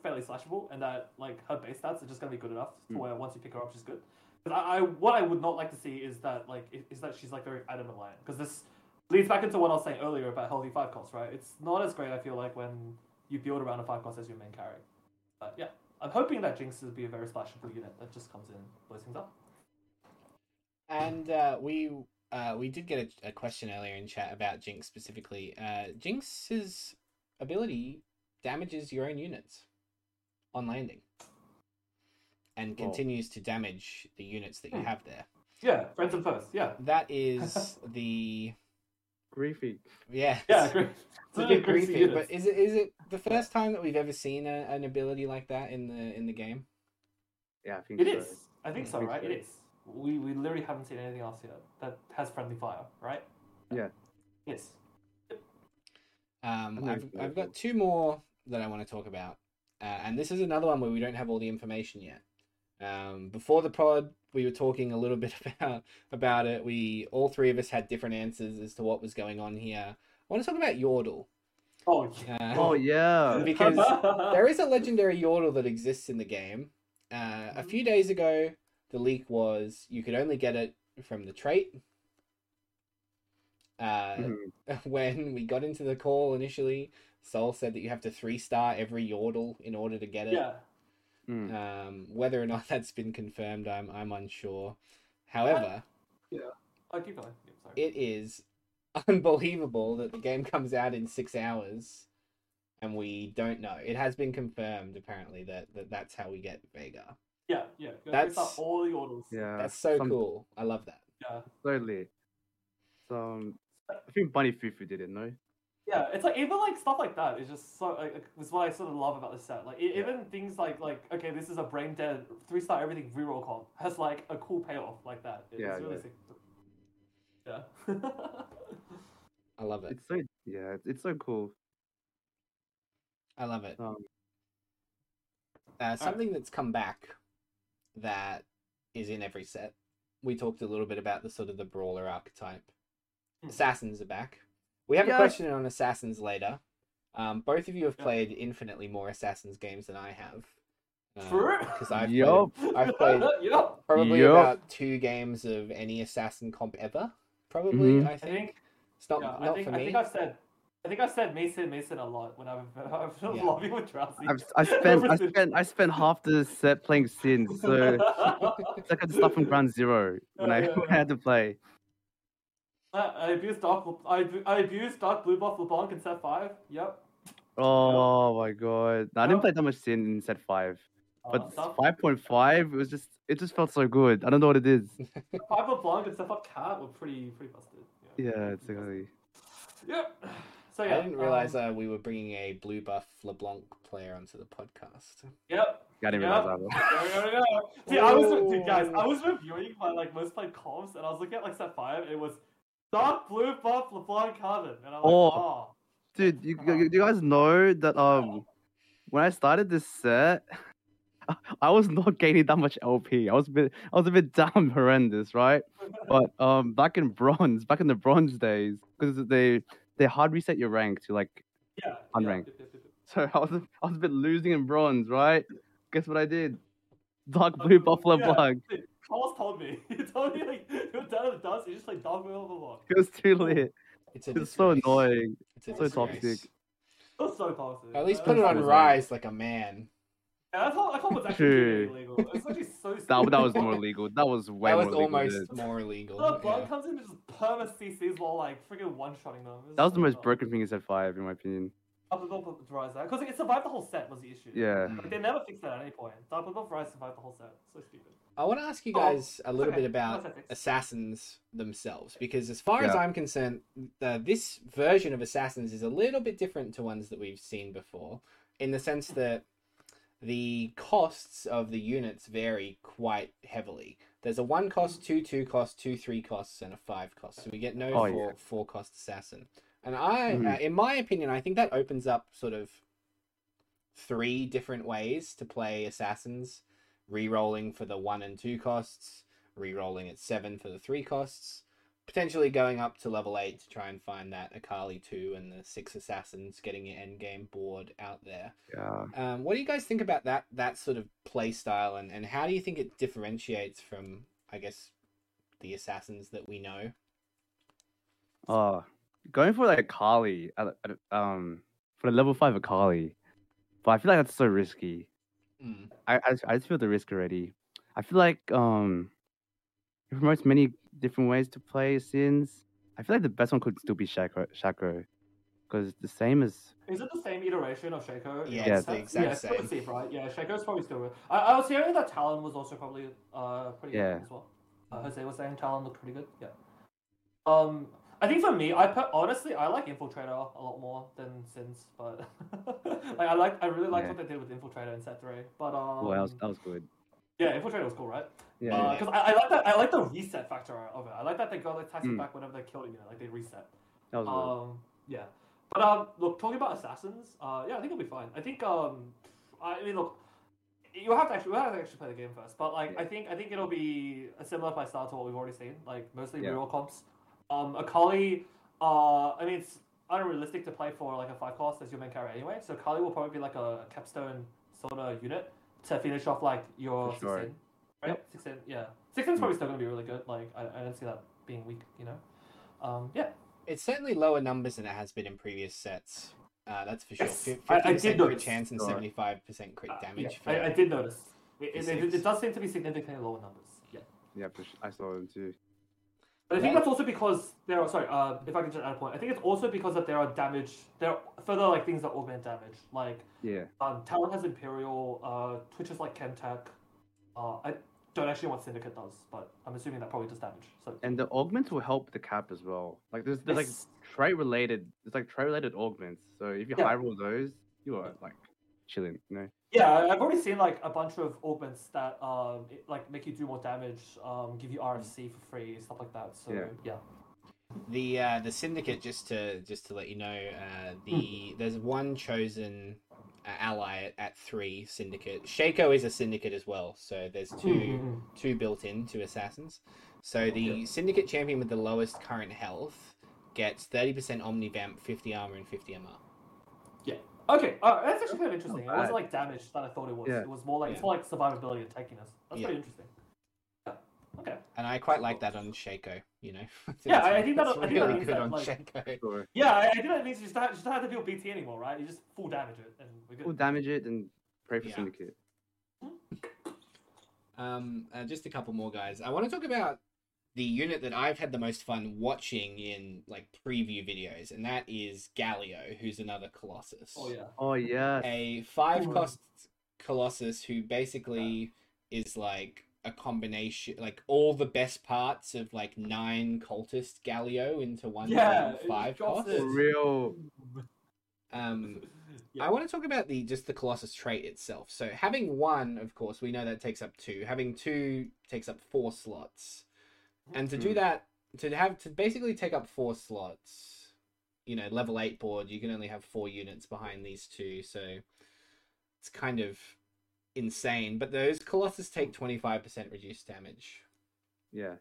fairly slashable and that like her base stats are just gonna be good enough to Mm. where once you pick her up she's good. I, I what I would not like to see is that like is that she's like very adamant reliant because this leads back into what I was saying earlier about healthy five cost right. It's not as great I feel like when you build around a five cost as your main carry. But yeah, I'm hoping that Jinx will be a very splashable unit that just comes in blows things up. And uh, we uh, we did get a, a question earlier in chat about Jinx specifically. Uh, Jinx's ability damages your own units on landing, and Whoa. continues to damage the units that you Hmm. have there. Yeah, friends and first. Yeah. That is [LAUGHS] the Griefy. yeah Yeah, [LAUGHS] great. It's [LAUGHS] a bit creepy, but is it is it the first time that we've ever seen a, an ability like that in the in the game? Yeah, I think It so. is. I think I so, think right? so. It is. We we literally haven't seen anything else yet that has friendly fire, right? Yeah. Yes. Um, I think I've I've got two more that I want to talk about, uh, and this is another one where we don't have all the information yet. Um, before the pod, we were talking a little [LAUGHS] bit about about it. We all three of us had different answers as to what was going on here. I want to talk about Yordle. Oh. yeah. Uh, [LAUGHS] Oh yeah. [LAUGHS] because there is a legendary Yordle that exists in the game. Uh, a few days ago, the leak was you could only get it from the trait. Uh, Mhm. when we got into the call initially, Sol said that you have to three star every Yordle in order to get it. yeah. Mm. Um, whether or not [LAUGHS] that's been confirmed, I'm I'm unsure. However, Oh, keep going. Yeah, sorry. it is [LAUGHS] unbelievable that the game comes out in six hours, and we don't know. It has been confirmed apparently that, that that's how we get Veigar. yeah, yeah. Go That's- That's all the orders. Yeah. That's so some- cool. I love that. Yeah. Totally. So um, I think Bunny Fufu did it, no? Yeah, it's like even like stuff like that is just so like is what I sort of love about the set. Like e- even things like like okay, this is a brain dead three star everything reroll comp has like a cool payoff like that. It's Yeah, really yeah. sick. Yeah. [LAUGHS] I love it. It's so yeah, it's, it's so cool. I love it. Um, Uh, something that's come back that is in every set. We talked a little bit about the sort of the brawler archetype. Hmm. Assassins are back. We have a question on assassins later. Um, both of you have Yeah. played infinitely more assassins games than I have. True. Because I've Yup. played I've played [LAUGHS] Yup. probably Yup. about two games of any assassin comp ever. Probably, Mhm. I I think. think It's not yeah, not I think for I me. think I've said I think I've said Mason Mason a lot when I've [LAUGHS] I've been Yeah. lobbying with Drowsy. I've, I spent I [LAUGHS] spent I spent half the set playing Sins, so it's like I stuff from ground zero when Yeah, I, yeah, when I had to play. I, I abused Dark I, I abused Dark Blue Buff LeBlanc in set five. Yep. Oh my god. No, I didn't Oh. play that much Sin in set five. Uh, But stuff, five point five, it was just it just felt so good. I don't know what it is. [LAUGHS] Piper Blanc and Step Up Cat were pretty pretty busted. Yeah, exactly. Yep. So yeah, I didn't realize um, uh, we were bringing a blue buff LeBlanc player onto the podcast. Yep. I didn't Yeah. realize that. Go, go, go. See, I was dude, guys. I was reviewing my like most played comps, and I was looking at like set five. And it was dark blue buff LeBlanc Carbon, and I'm like, Oh. oh, Dude, you, you, you guys know that um when I started this set, [LAUGHS] I was not gaining that much LP. I was a bit I was a bit [LAUGHS] damn horrendous, right? But um back in bronze, back in the bronze days, because they they hard reset your rank to like yeah. Unranked. Yeah, so [LAUGHS] I was I was a bit losing in bronze, right? Guess what I did? Dark blue Buffalo Yeah, Blanc. Dude, Carlos told me. [LAUGHS] He told me like [LAUGHS] you're down in the dust. You just like dark blue LeBlanc. It was too late. It's It's so annoying. It's a so disgrace. toxic. That's so toxic. At least put it on so- Rise like a man. Yeah, that's how I thought it was actually True. illegal. It's actually so. [LAUGHS] That, stupid. that was more legal. That was way that was more illegal. almost dude. more legal. The blood yeah. comes in and just perma CCs while like freaking one shotting them. That was the most dumb. broken thing in set five, in my opinion. Dark Blue Buff Rise that because it survived the whole set was the issue. Yeah. Mm. Like, they never fixed that at any point. Dark Blue Buff Rise survived the whole set. So stupid. I want to ask you Oh, guys a little okay. bit about assassins themselves because as far as I'm concerned, uh, this version of assassins is a little bit different to ones that we've seen before in the sense that the costs of the units vary quite heavily. There's a one cost, two two cost, two three costs, and a five cost. So we get no Oh, four yeah. four cost assassin. And I, Mhm. uh, in my opinion, I think that opens up sort of three different ways to play assassins re-rolling for the one and two costs, re-rolling at seven for the three costs, potentially going up to level eight to try and find that Akali two and the six assassins, getting your end game board out there. Yeah. Um, what do you guys think about that that sort of play style, and, and how do you think it differentiates from, I guess, the assassins that we know? Uh, going for like Akali, um, for the level five Akali, but I feel like that's so risky. Mm. I, I, just- I just feel the risk already. I feel like um, it promotes many different ways to play Sins. I feel like the best one could still be Shaco, Shaco, because the same as Is it the same iteration of Shaco? in Yeah, the it's the sets? exact yeah, it's still same. the same, right? Yeah, Shaco's probably still. I, I was hearing that Talon was also probably uh pretty Yeah. good as well. Uh, Jose was saying Talon looked pretty good. Yeah. Um, I think for me, I put honestly, I like Infiltrator a lot more than Sins, but [LAUGHS] like I like, I really liked Yeah. what they did with Infiltrator in set three. But um, well, that was, that was good. yeah, Infiltrator was cool, right? Yeah, Because I, I like that. I like the reset factor of it. I like that they go like Tyson Mm. back whenever they kill you know, like they reset. that was good. Um, yeah. But um, look, talking about assassins, uh, yeah, I think it'll be fine. I think um, I mean, look, you have to actually, we have to actually play the game first. But like, I think, I think it'll be a similar play style to what we've already seen, like mostly Yeah. real comps. Um, Akali, uh, I mean, it's unrealistic to play for like a five cost as your main character anyway. So Akali will probably be like a capstone sort of unit to finish off like your For sure. 16, right? 16, yeah. 16 is probably still gonna be really good. Like, I, I don't see that being weak, you know. Um, yeah. It's certainly lower numbers than it has been in previous sets. Uh, that's for sure. Yes, I- I 50% did crit notice. chance and seventy-five percent crit Uh, damage. yeah, for- I, I did notice. It, it, it, it does seem to be significantly lower numbers. Yeah. Yeah, for sure. I saw them too. But I think Yeah. that's also because there are sorry, uh, if I can just add a point, I think it's also because that there are damage there are further like things that augment damage. Like Yeah. um Talon has Imperial, uh Twitch is like Chemtech. Uh I don't actually know what Syndicate does, but I'm assuming that probably does damage. So And the augments will help the cap as well. Like there's there's like trait related. There's like trait related augments. So if you Yeah. high roll those, you are like chilling. You know. Yeah, I- I've already seen like a bunch of augments that um it, like make you do more damage, um give you RFC for free, stuff like that. So Yeah. yeah. The uh, the syndicate just to just to let you know, uh, the there's one chosen uh, ally at, at three syndicate. Shaco is a syndicate as well, so there's 2 Mhm. two built in two assassins. So the syndicate champion with the lowest current health gets thirty percent omni omnivamp, fifty armor, and fifty MR. Okay, uh, that's actually kind of interesting. It wasn't like damage that I thought it was. Yeah. It was more like it's more like survivability and tankiness. That's Yeah. pretty interesting. Yeah. Okay. And I quite like that on Shaco. You know. [LAUGHS] Yeah, I- I think that- It's I think that really good that, on like- Shaco. Sure. Yeah, I, I think that means you just don't, just don't have to deal with BT anymore, right? You just full damage it and we're good. We'll damage it and pray for Yeah. syndicate. Um, uh, just a couple more guys. I want to talk about the unit that I've had the most fun watching in like preview videos, and that is Galio, who's another Colossus. Oh yeah. Oh yeah. A five cost Colossus who basically is like a combination, like all the best parts of like nine cultist Galio into one Yeah, five drops cost. For real. Um, [LAUGHS] Yeah. I want to talk about the just the Colossus trait itself. So having one, of course, we know that takes up two. Having two takes up four slots, and to do Hmm. that, to have to basically take up four slots, you know, level eight board, you can only have four units behind these two, so it's kind of insane. But those Colossus take twenty five percent reduced damage. Yeah.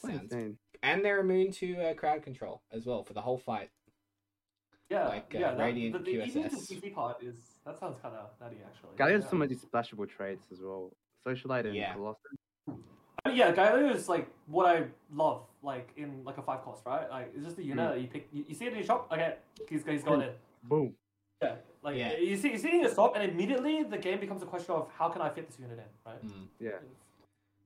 Quite Sounds, insane. and they're immune to uh, crowd control as well for the whole fight. Yeah, like, uh, yeah. That, Radiant the, the, even the QSS. Part is that sounds kind of nutty actually. Galio has yeah. so many splashable traits as well. Socialite and Yeah. Colossus. I mean, yeah, Galio is like what I love, like in like a five cost, right? Like it's just a unit Mm. that you pick. You, you see it in your shop, okay, he's he's going in. Boom. Yeah, like Yeah. you see you see it in your shop, and immediately the game becomes a question of how can I fit this unit in, right? Mm. Yeah.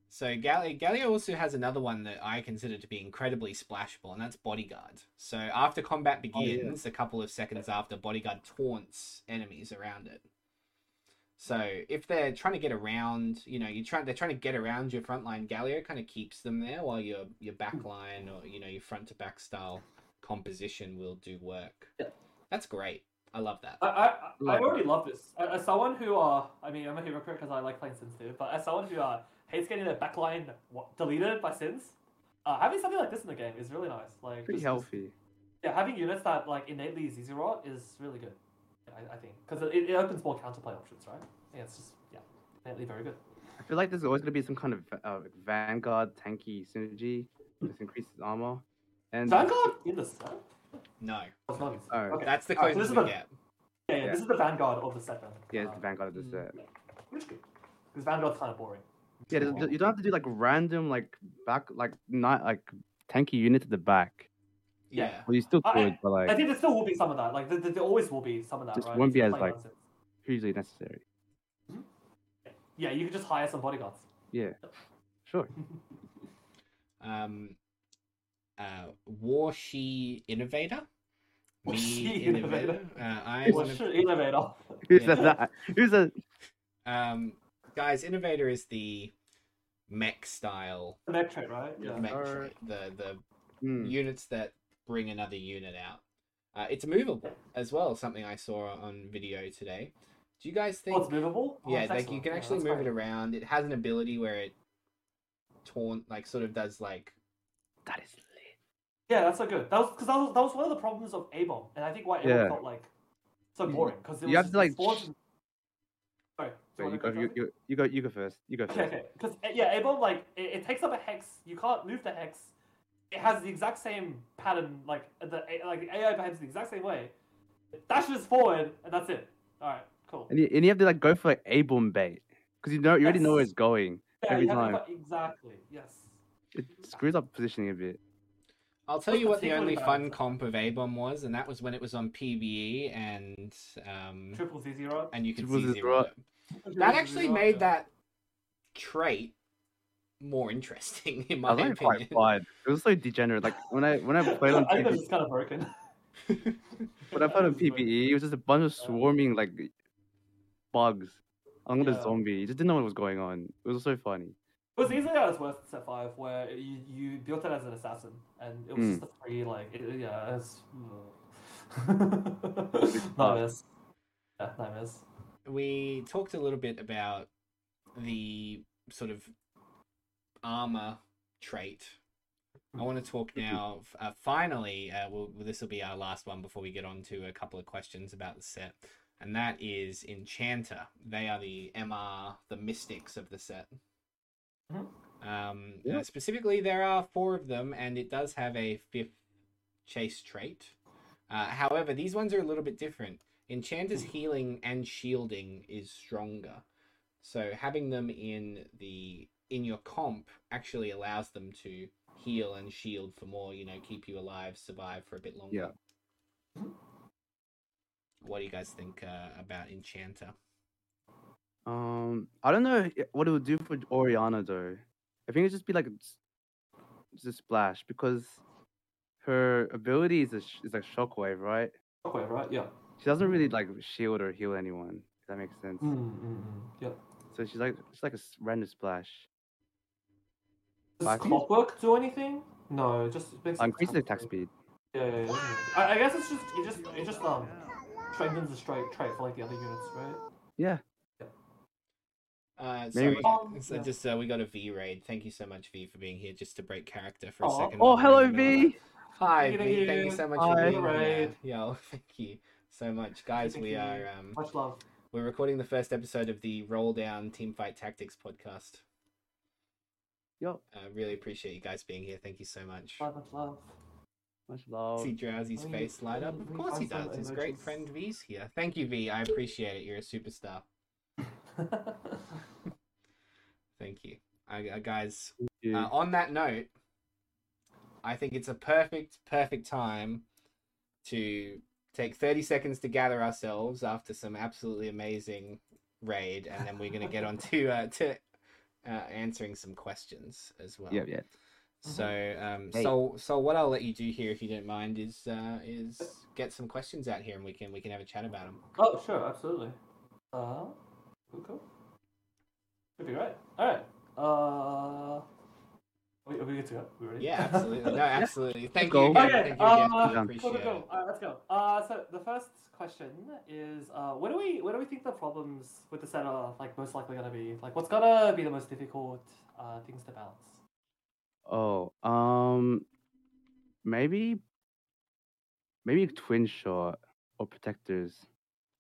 So Gal- Galio also has another one that I consider to be incredibly splashable, and that's Bodyguard. So after combat Oh, yeah. begins, a couple of seconds after, Bodyguard taunts enemies around it. So if they're trying to get around, you know, you try they're trying to get around your frontline. Galio kind of keeps them there while your your back line or you know your front to back style composition will do work. Yeah. That's great. I love that. I, I, I Love already love this. As as someone who, uh, I mean, I'm a hypocrite because I like playing Sins too, but as someone who uh, hates getting their backline wa- deleted by Sins, uh, having something like this in the game is really nice. Like, Pretty just- healthy. Yeah, having units that like innately is easy rot is really good. I, I think because it, it opens more counterplay options, right? Yeah, it's just yeah, innately very good. I feel like there's always gonna be some kind of uh, Vanguard tanky synergy. Just increases armor. And Vanguard in the set. No, It's not. Oh, okay. that's the Alright, so closest this is we the- get. Yeah, yeah, Yeah. this is the Vanguard of the set then. yeah, it's Uh, the Vanguard of the Mm. set. which is good because Vanguard's kind of boring. Yeah, you don't have to do like random like back like not like tanky unit at the back. Yeah. Well, you still I- could, but I think there still will be some of that. Like there, there there always will be some of that. Just right? won't be as, like- Sins. hugely necessary. Yeah, you could just hire some bodyguards. Yeah, sure. [LAUGHS] um, uh, Warshi Innovator. Me Warshi Innovator. Innovator. Uh, I Well, am an- shit, innovator. [LAUGHS] Who Yeah. said that? Who said? um, guys, Innovator is the mech style The mech trait, right? Yeah. mech trait, the the Hmm. units that bring another unit out. Uh, it's movable as well. Something I saw on video today. Do you guys think? Oh, it's movable. Oh, yeah, that's like you can actually that's move it around. It has an ability where it taunt, like, sort of does like That is lit. Yeah, that's so good. That was because that was, that was one of the problems of A bomb, and I think why A bomb Yeah. felt like so boring because it you was have to, like, spawns sh- Sorry, do Wait, you go. go You, first? you, you go. You go first. You go first. Okay, okay. Because yeah, A bomb like it, it takes up a hex. You can't move the hex. It has the exact same pattern. Like the like the AI behaves the exact same way. It dashes forward, and that's it. All right, cool. And you, and you have to like go for like a boom bait because you know you already know where it's going. Yeah, every you to time. fi- exactly. Yes. It screws up positioning a bit. I'll tell you what the only fun comp of A-Bomb was, and that was when it was on PvE and um Triple Z zero. and you could Triple see Z zero. zero. That actually made that trait more interesting [LAUGHS] in I my was like quite opinion. fun. It was so degenerate. Like when I when I [LAUGHS] played on I think PvE, it's kind of broken. [LAUGHS] when I played on PvE, it was just a bunch of swarming like bugs along with Yeah. a zombie. You just didn't know what was going on. It was so funny. It was easily at its worst in set five, where you, you built it as an assassin, and it was Mm. just a free like it, yeah, it's nightmares. Yeah, nightmares. we talked a little bit about the sort of armor trait. I want to talk now. Uh, finally, uh, we'll, this will be our last one before we get on to a couple of questions about the set, and that is Enchanter. They are the MR, the mystics of the set. Mhm. Um, Yeah. specifically, there are four of them, and it does have a fifth chase trait. Uh, however, these ones are a little bit different. Enchanter's healing and shielding is stronger. So having them in the in your comp actually allows them to heal and shield for more, you know, keep you alive, survive for a bit longer. Yeah. What do you guys think uh, about Enchanter? Um, I don't know what it would do for Orianna though. I think it'd just be like s- the splash because her ability is a sh- is like shockwave, right? Shockwave, right? Yeah. She doesn't really like shield or heal anyone. If that makes sense. Mm, mm, mm. Yeah. So she's like it's like a random splash. Does I think- clockwork do anything? No, it just it makes Uh, increases attack speed. Yeah, yeah, yeah. I, I guess it's just it just it just um strengthens the straight trait for like the other units, right? Yeah. Uh, Maybe- sorry, Um, so yeah. just uh, we got a V raid. Thank you so much, V, for being here just to break character for a Aw. second. Oh, hello, in the middle of V. Hi, Thank you, V. thank Thank you you. so much Hi. for being Right. here. Yo, thank you so much, guys. Thank we you. are um, Much love. we're recording the first episode of the Roll Down Team Fight Tactics podcast. Yo, Uh, really appreciate you guys being here. Thank you so much. Much much love. much love. See Drowsy's Oh, face light up. Of course he does. His great emojis. friend V's here. Thank you, V. I appreciate it. You're a superstar. [LAUGHS] Thank you. Uh, guys, Yeah. Uh, on that note, I think it's a perfect, perfect time to take 30 seconds to gather ourselves after some absolutely amazing raid, and then we're going to get on to, uh, to uh, answering some questions as well. yeah, yeah. So, um, Hey. so, so what I'll let you do here, if you don't mind, is uh, is get some questions out here, and we can we can have a chat about them. oh sure, absolutely. Uh, cool, cool. Should be right. All right. Uh, are we, are we good to go? We ready? Yeah, [LAUGHS] absolutely. No, absolutely. Thank you again. Okay, Thank you again. uh, Cool, cool, cool. All right, let's go. Uh, so the first question is, uh, what do we, what do we think the problems with the set are like most likely gonna be? Like, what's gonna be the most difficult uh, things to balance? Oh, um, maybe, maybe twin shot or protectors.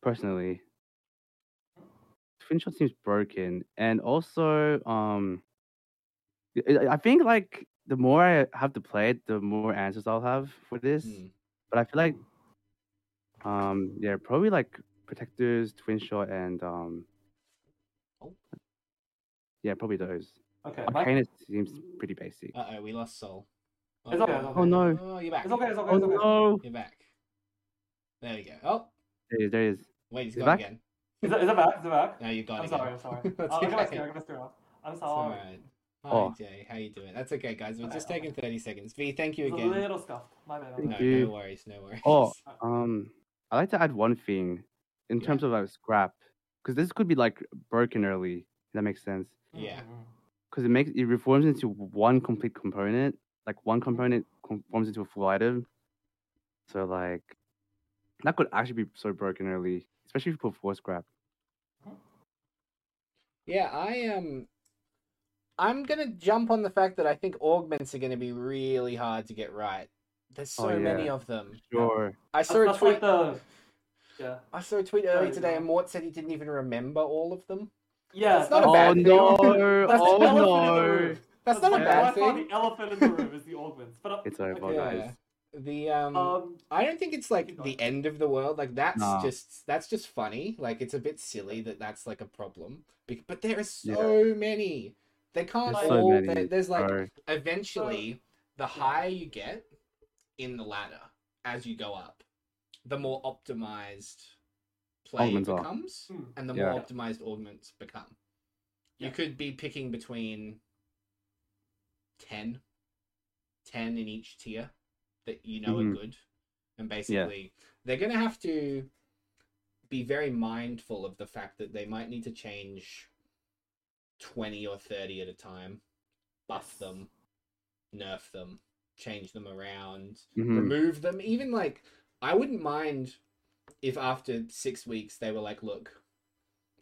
Personally, twin shot seems broken, and also, um, I- I I think like the more I have to play it, the more answers I'll have for this. Hmm. But I feel like, um, yeah, probably like protectors, twin shot, and um, Oh. yeah, probably those. Okay, Mike. Arcanist seems pretty basic. Uh oh, we lost Soul. It's okay, okay. Oh no! Oh, you're back. It's okay. It's okay. Oh It's okay. no! You're back. There you go. Oh, There he is. There he is. wait, he's He's gone back? again. Is it, is it back? Is it back? No, you're gone I'm again. sorry. I'm sorry. [LAUGHS] I'll give my okay. screen. I'll give my screen off. I'm It's sorry. alright. Hi, Oh. Jay. How you doing? That's okay, guys. We're just taking 30 seconds. V, thank you It's a again. little scuffed. My bad. My Thank No, you. no worries. No worries. Oh, [LAUGHS] um, I like to add one thing in Yeah. terms of like scrap, because this could be like broken early. If that makes sense. Yeah. Because it makes it reforms into one complete component. Like one component forms into a full item. So like, that could actually be so broken early, especially if you put four scrap. Yeah, I um I'm gonna jump on the fact that I think augments are gonna be really hard to get right. There's so Oh, many of them. Sure. I That's, saw a tweet like the. Yeah. I saw a tweet earlier Sorry, today and Mort said he didn't even remember all of them. Yeah. That's not a Oh bad thing. no! That's oh the elephant in no! That's not a bad by far thing. The elephant in the room is the augments. But It's over, okay. guys. The um, Um, I don't think it's like the end of the world. Like that's Nah. just that's just funny. Like it's a bit silly that that's like a problem. But there are Yeah. so many. They can't There's so all. many, there- there's like bro. eventually the higher you get in the ladder as you go up, the more optimized play Augments becomes, Hmm. and the Yeah. more optimized augments become. You Yeah. could be picking between 10, 10 in each tier that you know Mhm. are good, and basically they're going to have to be very mindful of the fact that they might need to change 20 or 30 at a time, buff Yes. them, nerf them, change them around, Mhm. remove them. Even like, I wouldn't mind if after six weeks they were like, look,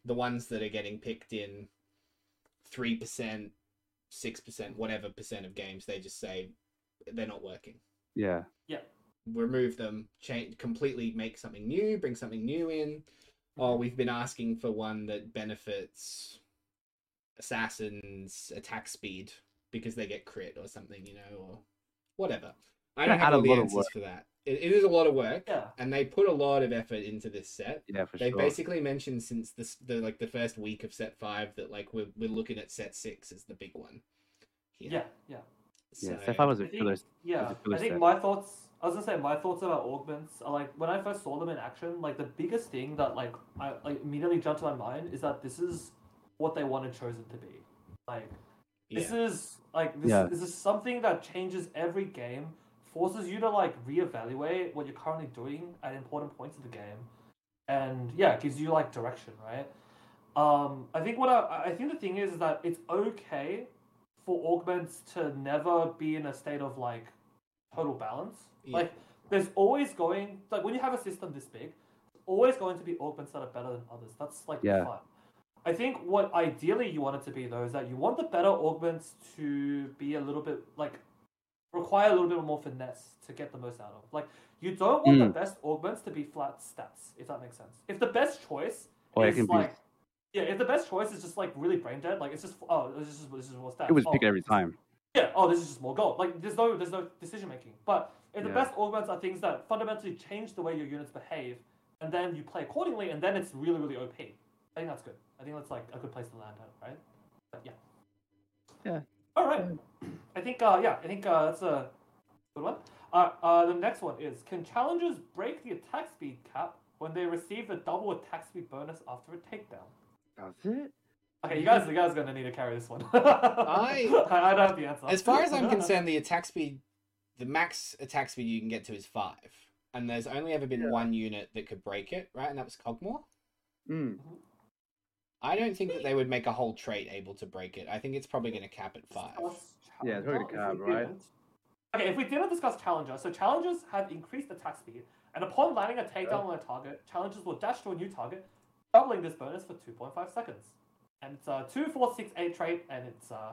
the ones that are getting picked in 3%, 6%, whatever percent of games, they just say they're not working Yeah. Yeah. Remove them, change completely, make something new, bring something new in. Or we've been asking for one that benefits assassins attack speed because they get crit or something, you know, or whatever. I don't Gotta have add all a the lot of answers for that. It, it is a lot of work, yeah. and they put a lot of effort into this set. Yeah, for They sure. basically mentioned since this the like the first week of set five that like we're we're looking at set six as the big one. here. Yeah. Yeah. Yeah, So- Steph, I was I a think- filler. Yeah, a filler I think set. my thoughts. I was gonna say my thoughts about augments are like when I first saw them in action. Like the biggest thing that like I like immediately jumped to my mind is that this is what they wanted chosen to be. Like This Yeah. is like this, Yeah. this is something that changes every game, forces you to like reevaluate what you're currently doing at important points of the game, and yeah, it gives you like direction, right? Um, I think what I, I think the thing is, is that it's okay for augments to never be in a state of like total balance. Yeah. Like there's always going like when you have a system this big, always going to be augments that are better than others. That's like Yeah. fun. I think what ideally you want it to be though is that you want the better augments to be a little bit like require a little bit more finesse to get the most out of. Like you don't want the Mm. best augments to be flat stats, if that makes sense. If the best choice it is can be. like yeah, if the best choice is just like really brain dead, like it's just oh this is this is more stats. It was oh, pick every time. yeah, oh, this is just more gold. Like, there's no, there's no decision making. But if the Yeah. best augments are things that fundamentally change the way your units behave, and then you play accordingly, and then it's really, really OP. I think that's good. I think that's like a good place to land at, right? But yeah. Yeah. All right. I think, uh, yeah, I think uh, that's a good one. Uh, uh, the next one is: Can challengers break the attack speed cap when they receive the double attack speed bonus after a takedown? That's it. Okay, you guys, you guys are gonna need to carry this one. [LAUGHS] I- I don't have the answer. As far as I'm [LAUGHS] concerned, the attack speed, the max attack speed you can get to is five, and there's only ever been Yeah. one unit that could break it, right? And that was Kog'Maw. Mm. I don't think that they would make a whole trait able to break it. I think it's probably going to cap at five. Yeah, it's already Challenger, if cab, right? Okay, if we didn't discuss Challenger, so Challengers have increased attack speed, and upon landing a takedown on a target, Challengers will dash to a new target, doubling this bonus for 2.5 seconds. And it's a 2, 4, 6, 8 trait, and it's uh,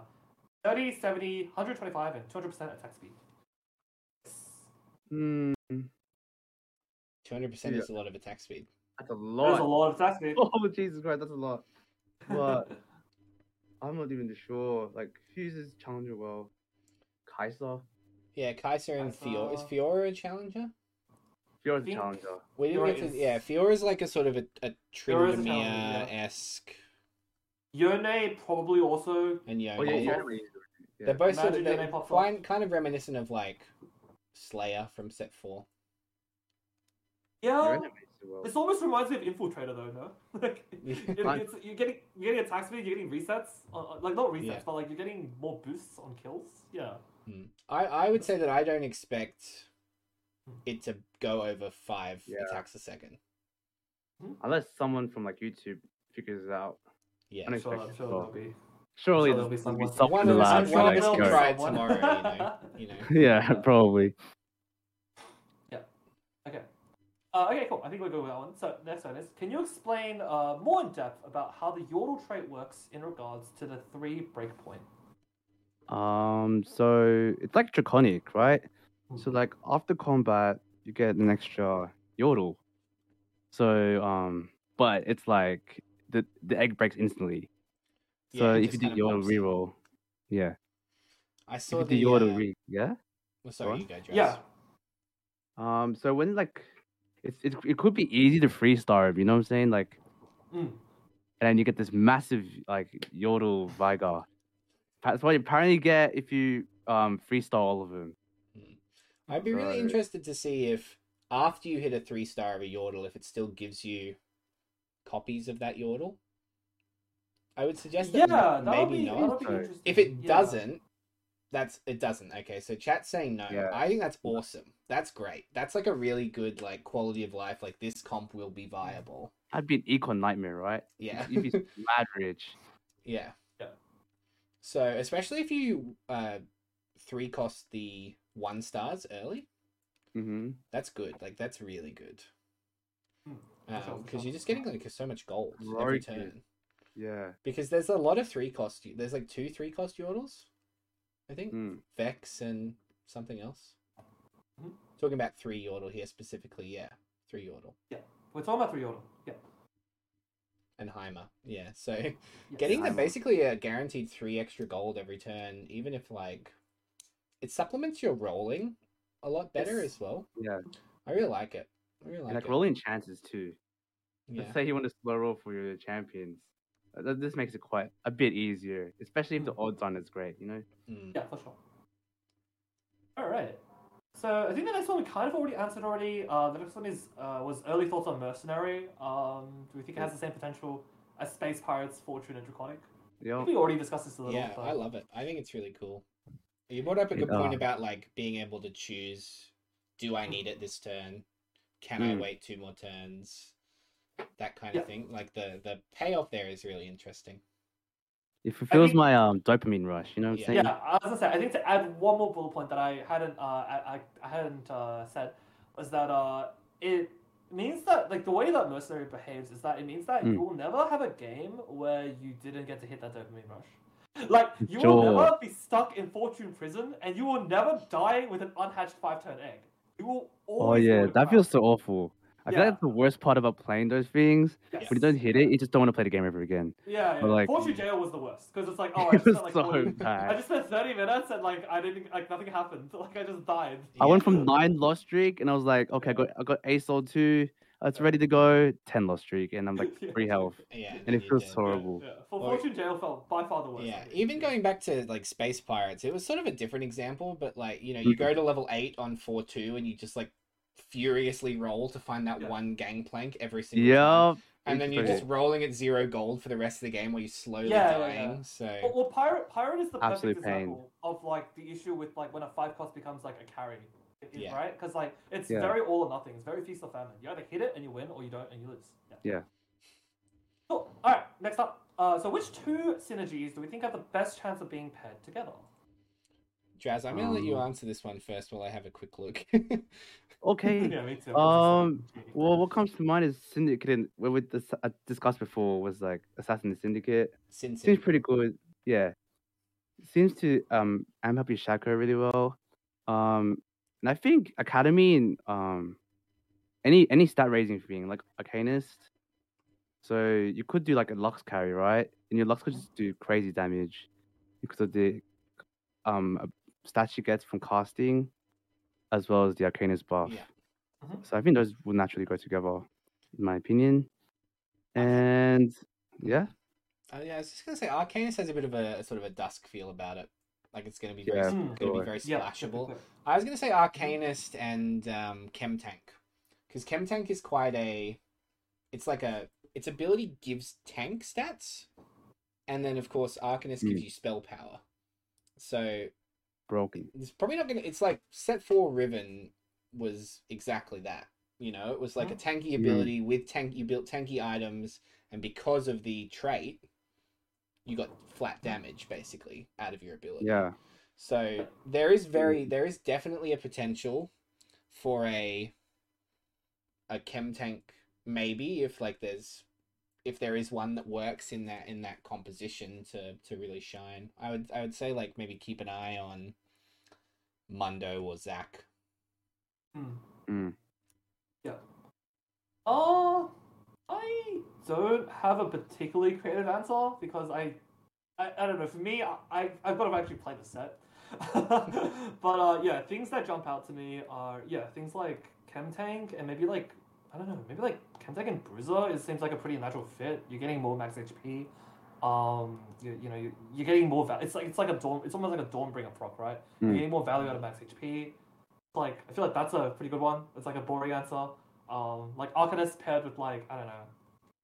30, 70, 125, and 200% attack speed. Mm. Two hundred percent Yeah. is a lot of attack speed. That's a lot. There's a lot. lot of attack speed. [LAUGHS] Oh Jesus Christ, that's a lot. But [LAUGHS] I'm not even sure. Like, who uses Challenger well? Kai'Sa? Yeah, Kai'Sa and That's, Fiora. Is Fiora a challenger? Fiora's a think- Challenger. We didn't Fiora get to. is- Yeah, Fiora's like a sort of a, a Fiora's a Tryndamere challenger, esque, Yone probably also. and Yone. Oh, yeah, yeah. Also- yeah. They're both sort of Imagine they're Yone pops kind, kind of reminiscent of like Slayer from Set Four. Yeah, They're enemies as well. This almost reminds me of Infiltrator, though, no? [LAUGHS] like, [LAUGHS] it, it's, you're getting you're getting attack speed, you're getting resets, on, on- like not resets, Yeah. but like you're getting more boosts on kills. Yeah. Hmm. I I would say that I don't expect hmm. it to go over five Yeah. attacks a second. Hmm? Unless someone from like YouTube figures it out. Yeah. I I'm sure, I'm Unexpected sure thought. there'll be. Surely Sure there'll there'll be be someone- someone One in of the us, lab I'm sure one like, of us there'll can be "Go." try tomorrow. You know. You know. [LAUGHS] Yeah, probably. Yeah. Okay. Uh, okay, cool. I think we'll go with that one. So next one is: Can you explain uh, more in depth about how the Yordle trait works in regards to the three breakpoint? Um, so it's like draconic, right? So like after combat, you get an extra yordle. So um, but it's like the the egg breaks instantly. Yeah, So it if you do kinda yordle reroll, yeah. I saw If you the. do yordle uh, re, yeah. well, sorry, what? you go, Dress. Yeah. Um, so when like it's it, it could be easy to free starve, you know what I'm saying? Like, Mm. and then you get this massive like yordle Veigar. That's what you apparently get if you um freestyle all of them. I'd be really interested to see if after you hit a three star of a yordle, if it still gives you copies of that yordle. I would suggest Yeah, that that would maybe not. that would be So, interesting. If it Yeah. doesn't, that's it doesn't. Okay, so chat's saying no. Yeah. I think that's awesome. That's great. That's like a really good like quality of life. Like this comp will be viable. That'd be an econ nightmare, right? Yeah. You'd be [LAUGHS] mad rich. yeah. Yeah. So especially if you uh three cost the one stars early, Mm-hmm. that's good. Like that's really good. Hmm, for sure, Because sure. you're just getting like so much gold every Right. turn. Yeah. Because there's a lot of three cost. There's like two three cost yordles, I think. Mm. Vex and something else. Mhm. Talking about three yordle here specifically, yeah, three yordle Yeah, We're talking about three Yordle. Yeah. and Heimer, yeah. So Yes. [LAUGHS] getting the Heimer. basically a guaranteed three extra gold every turn, even if like it supplements your rolling a lot better Yes. as well. Yeah. I really like it. I really And like, like rolling chances too. Yeah. Let's say you want to slow roll for your champions. Th- This makes it quite a bit easier, especially if the Mm. odds on is great. You know. Mm. Yeah, for sure. All right. So I think the next one we kind of already answered already. Uh, the next one is uh, was early thoughts on Mercenary. Um, do we think it has the same potential as Space Pirates, Fortune, and Draconic? Yep. We already discussed this a little. Yeah, but... I love it. I think it's really cool. You brought up a It, good point about like being able to choose do I need it this turn? Can I Mm. wait two more turns? That kind of Yeah. thing. Like the the payoff there is really interesting. It fulfills think- my um dopamine rush. You know what I'm Yeah. saying? Yeah, I was gonna say. I think to add one more bullet point that I hadn't, uh, I, I, I hadn't uh, said was that uh, it means that like the way that mercenary behaves is that it means that Mm. you will never have a game where you didn't get to hit that dopamine rush. Like you will never be stuck in fortune prison, and you will never die with an unhatched five turn egg. You will always. Oh yeah, that feels so awful. I feel Yeah. like that's the worst part about playing those things. Yes. When you don't hit it, you just don't want to play the game ever again. Yeah, yeah. But, like- Fortune jail was the worst because it's like, oh, [LAUGHS] I it just was spent like so 40 [LAUGHS] I just spent thirty minutes and like I didn't like nothing happened. [LAUGHS] Like I just died. I went from nine lost streak, and I was like, okay, I got I got ace sold two. It's ready to go. Ten lost streak, and I'm like Yeah. free health, Yeah, and it feels dead. horrible. Yeah, For Or- Fortune Jail felt by far the worst. Yeah, even going back to like Space Pirates, it was sort of a different example, but like, you know, you Mhm. go to level 8 on 4 2 and you just like furiously roll to find that Yeah. one gangplank every single time. Yep. And then you're just rolling at zero gold for the rest of the game while you're slowly Yeah, yeah, dying. yeah. So, Well, well, pirate pirate is the perfect Absolute pain. example of like the issue with like when a five cost becomes like a carry. Yeah. Right? Because like it's Yeah. very all or nothing. It's very feast or famine. You either hit it and you win, or you don't and you lose. Yeah. Yeah. Cool. All right. Next up. Uh, so which two synergies do we think have the best chance of being paired together? Draz, I'm going to let you Um, answer this one first while I have a quick look. Okay. [LAUGHS] yeah, me too. Um, Well, what comes to mind is Syndicate. And what we dis- uh, discussed before was like Assassin Syndicate. Sin City. Seems pretty good. Yeah. Seems to um amp up your Shaco really well. Um, and I think Academy and um any any stat raising thing like Arcanist. So you could do like a Lux carry, right? And your Lux could just do crazy damage because of the um stats she gets from casting, as well as the Arcanist buff. Yeah. Mhm. So I think those will naturally go together, in my opinion. And yeah, Uh, yeah, I was just going to say, Arcanist has a bit of a, a sort of a dusk feel about it. Like it's going to be very, Yeah, going for to be sure. very Yeah. splashable. I was going to say Arcanist and um, Chemtank. Because Chemtank is quite a. It's like a. Its ability gives tank stats. And then, of course, Arcanist gives Mm. you spell power. So broken. it's probably not going to. It's like set 4 Riven was exactly that. You know, it was like a oh. tanky hmm. ability with tank. You built tanky items. And because of the trait, you got flat damage basically out of your ability. Yeah. So there is very hmm. there is definitely a potential for a a chem tank maybe if like there's if there is one that works in that in that composition to to really shine. I would I would say like maybe keep an eye on Mundo or Zac. Hmm. Mm. Yeah. Uh, I don't have a particularly creative answer because I, I, I don't know. For me, I, I I've got to actually play the set. [LAUGHS] but uh, yeah, things that jump out to me are yeah things like Chem Tank and maybe like I don't know maybe like Chemtank and Bruiser. It seems like a pretty natural fit. You're getting more max HP. Um, you, you know you, you're getting more value. It's like it's like a dawn. It's almost like a Dawnbringer proc, right? You're Mm. getting more value out of max HP. Like I feel like that's a pretty good one. It's like a boring answer. Um, like Arcanist paired with like I don't know.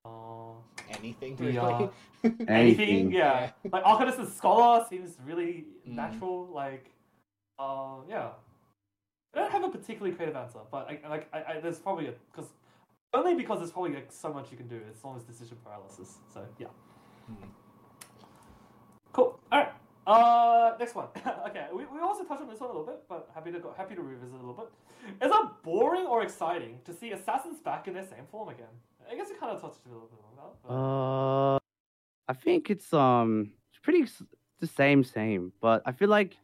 Uh, Anything The, really. uh, [LAUGHS] anything, Anything. yeah. like Arcanist's scholar seems really Mm. natural. Like, uh, yeah. I don't have a particularly creative answer, but I, like I, I there's probably a because only because there's probably like so much you can do. It's almost decision paralysis. So yeah. Hmm. Cool. All right. Uh, next one. [LAUGHS] okay, we, we also touched on this one a little bit, but happy to go, happy to revisit a little bit. Is it boring or exciting to see assassins back in their same form again? I guess we kind of touched a little bit on that. But... Uh, I think it's um it's pretty s- the same same, but I feel like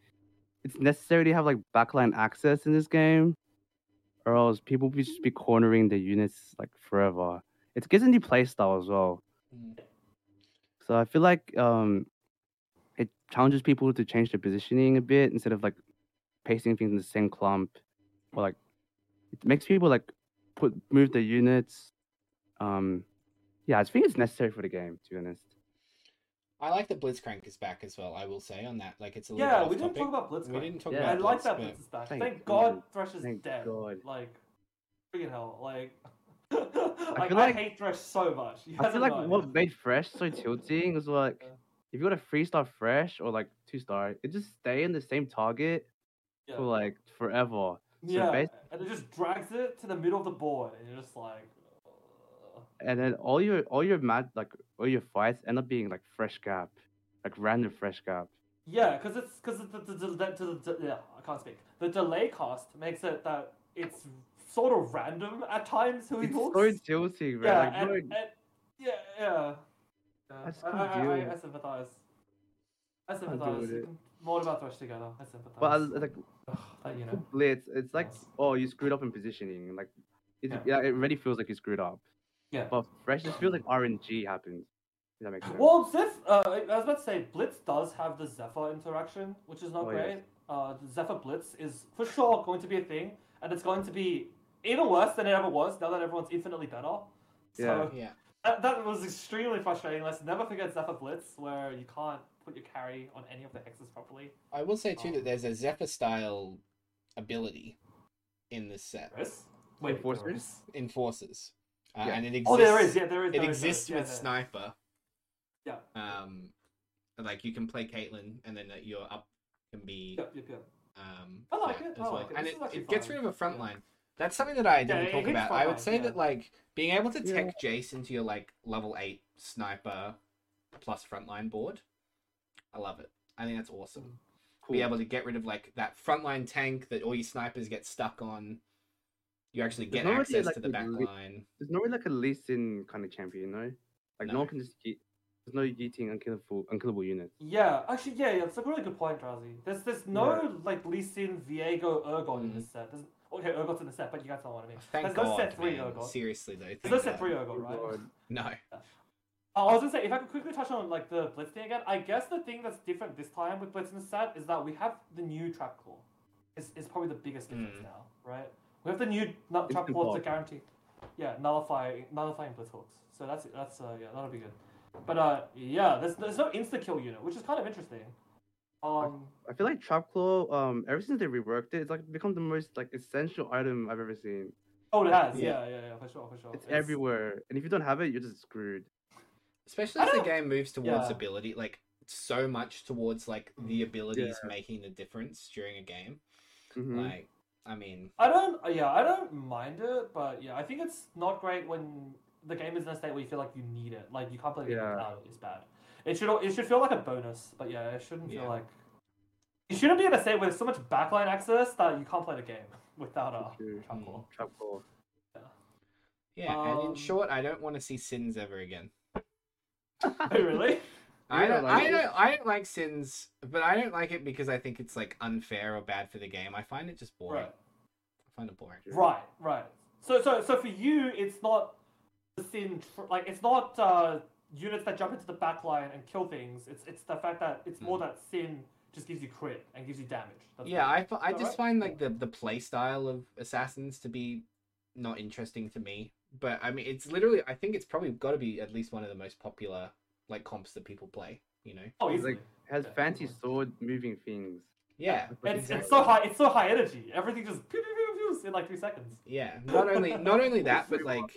it's necessary to have like backline access in this game, or else people will just be cornering the units like forever. It gives a new playstyle as well, Mm. so I feel like um it challenges people to change their positioning a bit instead of like pasting things in the same clump, or like it makes people like put move their units. Um, yeah, I think it's necessary for the game to be honest. I like that Blitzcrank is back as well. I will say on that, like it's a little yeah, bit we off didn't topic. talk about Blitzcrank. We didn't talk Yeah. I about like that but Blitz is back. Thank Thank, God God. Thresh is Thank dead. God. Like, freaking hell. Like, [LAUGHS] like I, feel like- hate Thresh so much. [LAUGHS] You I feel like no what made Thresh so tilting was like if you got a three star Thresh or like two star, it just stay in the same target Yeah. for like forever. So yeah, bas- and it just drags it to the middle of the board, and you're just like, and then all your all your mat like all your fights end up being like Thresh gap, like random Thresh gap. yeah, because it's because the, the, the, the, yeah, I can't speak. The delay cost makes it that it's sort of random at times who he It's hooks. so tilting, man. yeah, like, and, and, yeah, yeah. yeah. I I, I, I, I, with I it. sympathize. I sympathize. More about Thresh together. I sympathize. but I, like Ugh, that, you know. blitz, it's like oh you screwed up in positioning. Like it, Yeah. yeah. it already feels like you screwed up. Yeah. But fresh just feels like RNG happens. If that makes sense. Well, Zeph, uh, I was about to say, Blitz does have the Zephyr interaction, which is not Oh, great. yes. Uh, Zephyr Blitz is for sure going to be a thing, and it's going to be even worse than it ever was now that everyone's infinitely better. So Yeah. that, that was extremely frustrating. Let's never forget Zephyr Blitz, where you can't put your carry on any of the hexes properly. I will say too Oh. that there's a Zephyr style ability in this set Chris? Wait, Enforcers? there is? enforcers, uh, Yeah. and it exists. Oh, there is. Yeah, there is. it there is, exists is, yeah, with there is. sniper. Yeah. Um, like you can play Caitlyn, and then uh, your up can be Yep, yep, yep. um. I like it, as I well. like it. and This it, is it gets rid of a front Yeah. line. That's something that I didn't it talk about. I would say yeah. that like being able to Yeah. tech Jace into your like level eight sniper plus frontline board, I love it. I think that's awesome. cool. Be able to get rid of like that frontline tank that all your snipers get stuck on. You actually There's get not really, access like, to the a back li- line. There's not really like a Lee Sin kind of champion, no? Like no, No. one can just yeet. There's no yeeting unkillable unkillable units. Yeah, actually, yeah, yeah, it's a really good point, Drowsy. There's there's no Yeah. like Lee Sin, Viego, Urgot in Mm. this set. There's, okay, Urgot's in the set, but you guys know what I mean. Thank there's God, no set three man. Urgot. Seriously though, There's thank no set three Urgot, right? God. No. Oh, I was gonna say, if I could quickly touch on like the Blitz thing again, I guess the thing that's different this time with Blitz in the set is that we have the new Trap Claw. It's, is probably the biggest difference Mm. now, right? We have the new nu- Trap Instant Claw to block. guarantee, yeah, nullify nullifying Blitz hooks. So that's that's uh yeah, that'll be good. But uh yeah, there's there's no insta kill unit, which is kind of interesting. Um. I feel like Trap Claw, um, ever since they reworked it, it's like become the most like essential item I've ever seen. Oh, it has. Yeah. Yeah, yeah, yeah, for sure, for sure. It's, everywhere, and if you don't have it, you're just screwed. Especially as the game moves towards Yeah. ability, like so much towards like the abilities Yeah. making the difference during a game. Mhm. Like, I mean, I don't. uh, Yeah, I don't mind it, but yeah, I think it's not great when the game is in a state where you feel like you need it. Like you can't play the game Yeah. without it. It's bad. It should. It should feel like a bonus, but yeah, it shouldn't Yeah. feel like. You shouldn't be in a state with so much backline access that you can't play the game [LAUGHS] without a True. trap claw. Trap Claw. yeah. and in Um, short, I don't want to see sins ever again. [LAUGHS] Oh, really? [LAUGHS] I don't, like- I don't, I don't like sins, but I don't like it because I think it's like unfair or bad for the game. I find it just boring. Right. I find it boring. Right. Right. So so so for you, it's not the sin. Tr- like it's not uh, units that jump into the backline and kill things. It's it's the fact that it's more that sin just gives you crit and gives you damage. That's Hmm. Yeah, what- I, I just right? find like the the play style of assassins to be not interesting to me. But I mean, it's literally I think it's probably got to be at least one of the most popular like comps that people play. You know? Oh, It's easily. like has fancy sword moving things. Yeah, It's, exactly. it's so high. It's so high energy. Everything just pew, pew, pew, pew, in like three seconds. Yeah, not only not only [LAUGHS] that, but like.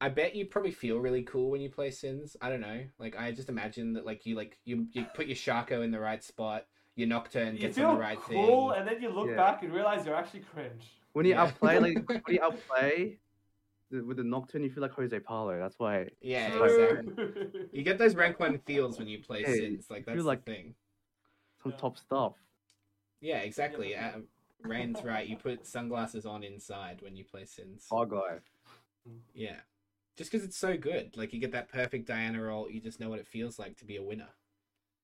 I bet you probably feel really cool when you play Sins. I don't know. Like I just imagine that like you like you you put your Shaco in the right spot, your Nocturne You gets feel on the right cool, thing. and then you look Yeah. back and realize you're actually cringe. When you Yeah. outplay, like [LAUGHS] when you outplay the, with the Nocturne, you feel like Jose Paulo. That's why. Yeah, True. exactly. You get those rank one feels when you play Hey, Sins. Like that's like- the thing. Some Yeah. top stuff. Yeah, exactly. Uh, Rain's right. You put sunglasses on inside when you play Sins. Oh life. Yeah. Just because it's so good. Like you get that perfect Diana roll, you just know what it feels like to be a winner.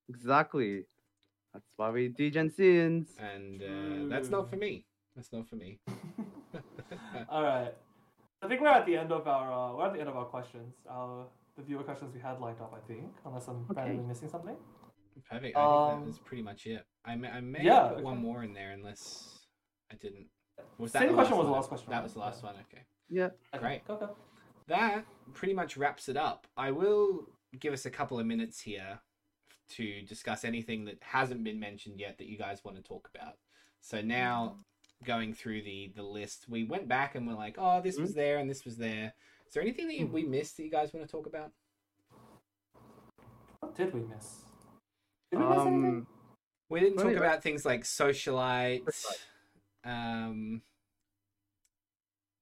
Exactly. That's why we degen sins. And uh, that's not for me. That's not for me. [LAUGHS] [LAUGHS] All right. I think we're at the end of our uh, we're at the end of our questions. Our the viewer questions we had lined up. I think, unless I'm Okay. randomly missing something. Perfect. I think Um, that was pretty much it. I may, I may yeah, put one more in there unless I didn't. Was Same the question was the last question, That right? was the last Yeah. one. Okay. Yeah. Okay, Great. Go go. That pretty much wraps it up. I will give us a couple of minutes here to discuss anything that hasn't been mentioned yet that you guys want to talk about. So now going through the the list, we went back and we're like, oh, this was there and this was there. Is there anything that you, we missed that you guys want to talk about? What did we miss? Did we miss anything? Um, We didn't talk Right, right. about things like socialite. Um,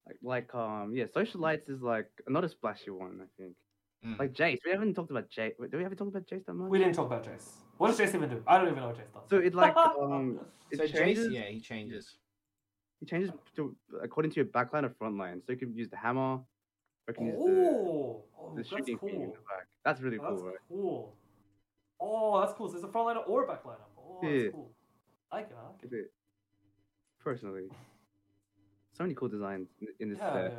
like, like um, yeah, socialites is like another splashy one. I think. mm. Like Jace, we haven't talked about Jace. Wait, Do we ever talk about Jace that much? We didn't talk about Jace. What does Jace even do? I don't even know what Jace does. So it like [LAUGHS] um, it so changes. Jace, yeah, he changes. It changes to according to your backline or front line. So you can use the hammer, or you can use the, oh, oh the that's shooting thing in the back. That's really Oh, that's cool, right? cool. Oh, that's cool. So it's a front liner or a back liner. Oh, Yeah. that's cool. I like it. I like it? Personally, so many cool designs in, in this Yeah, set. yeah.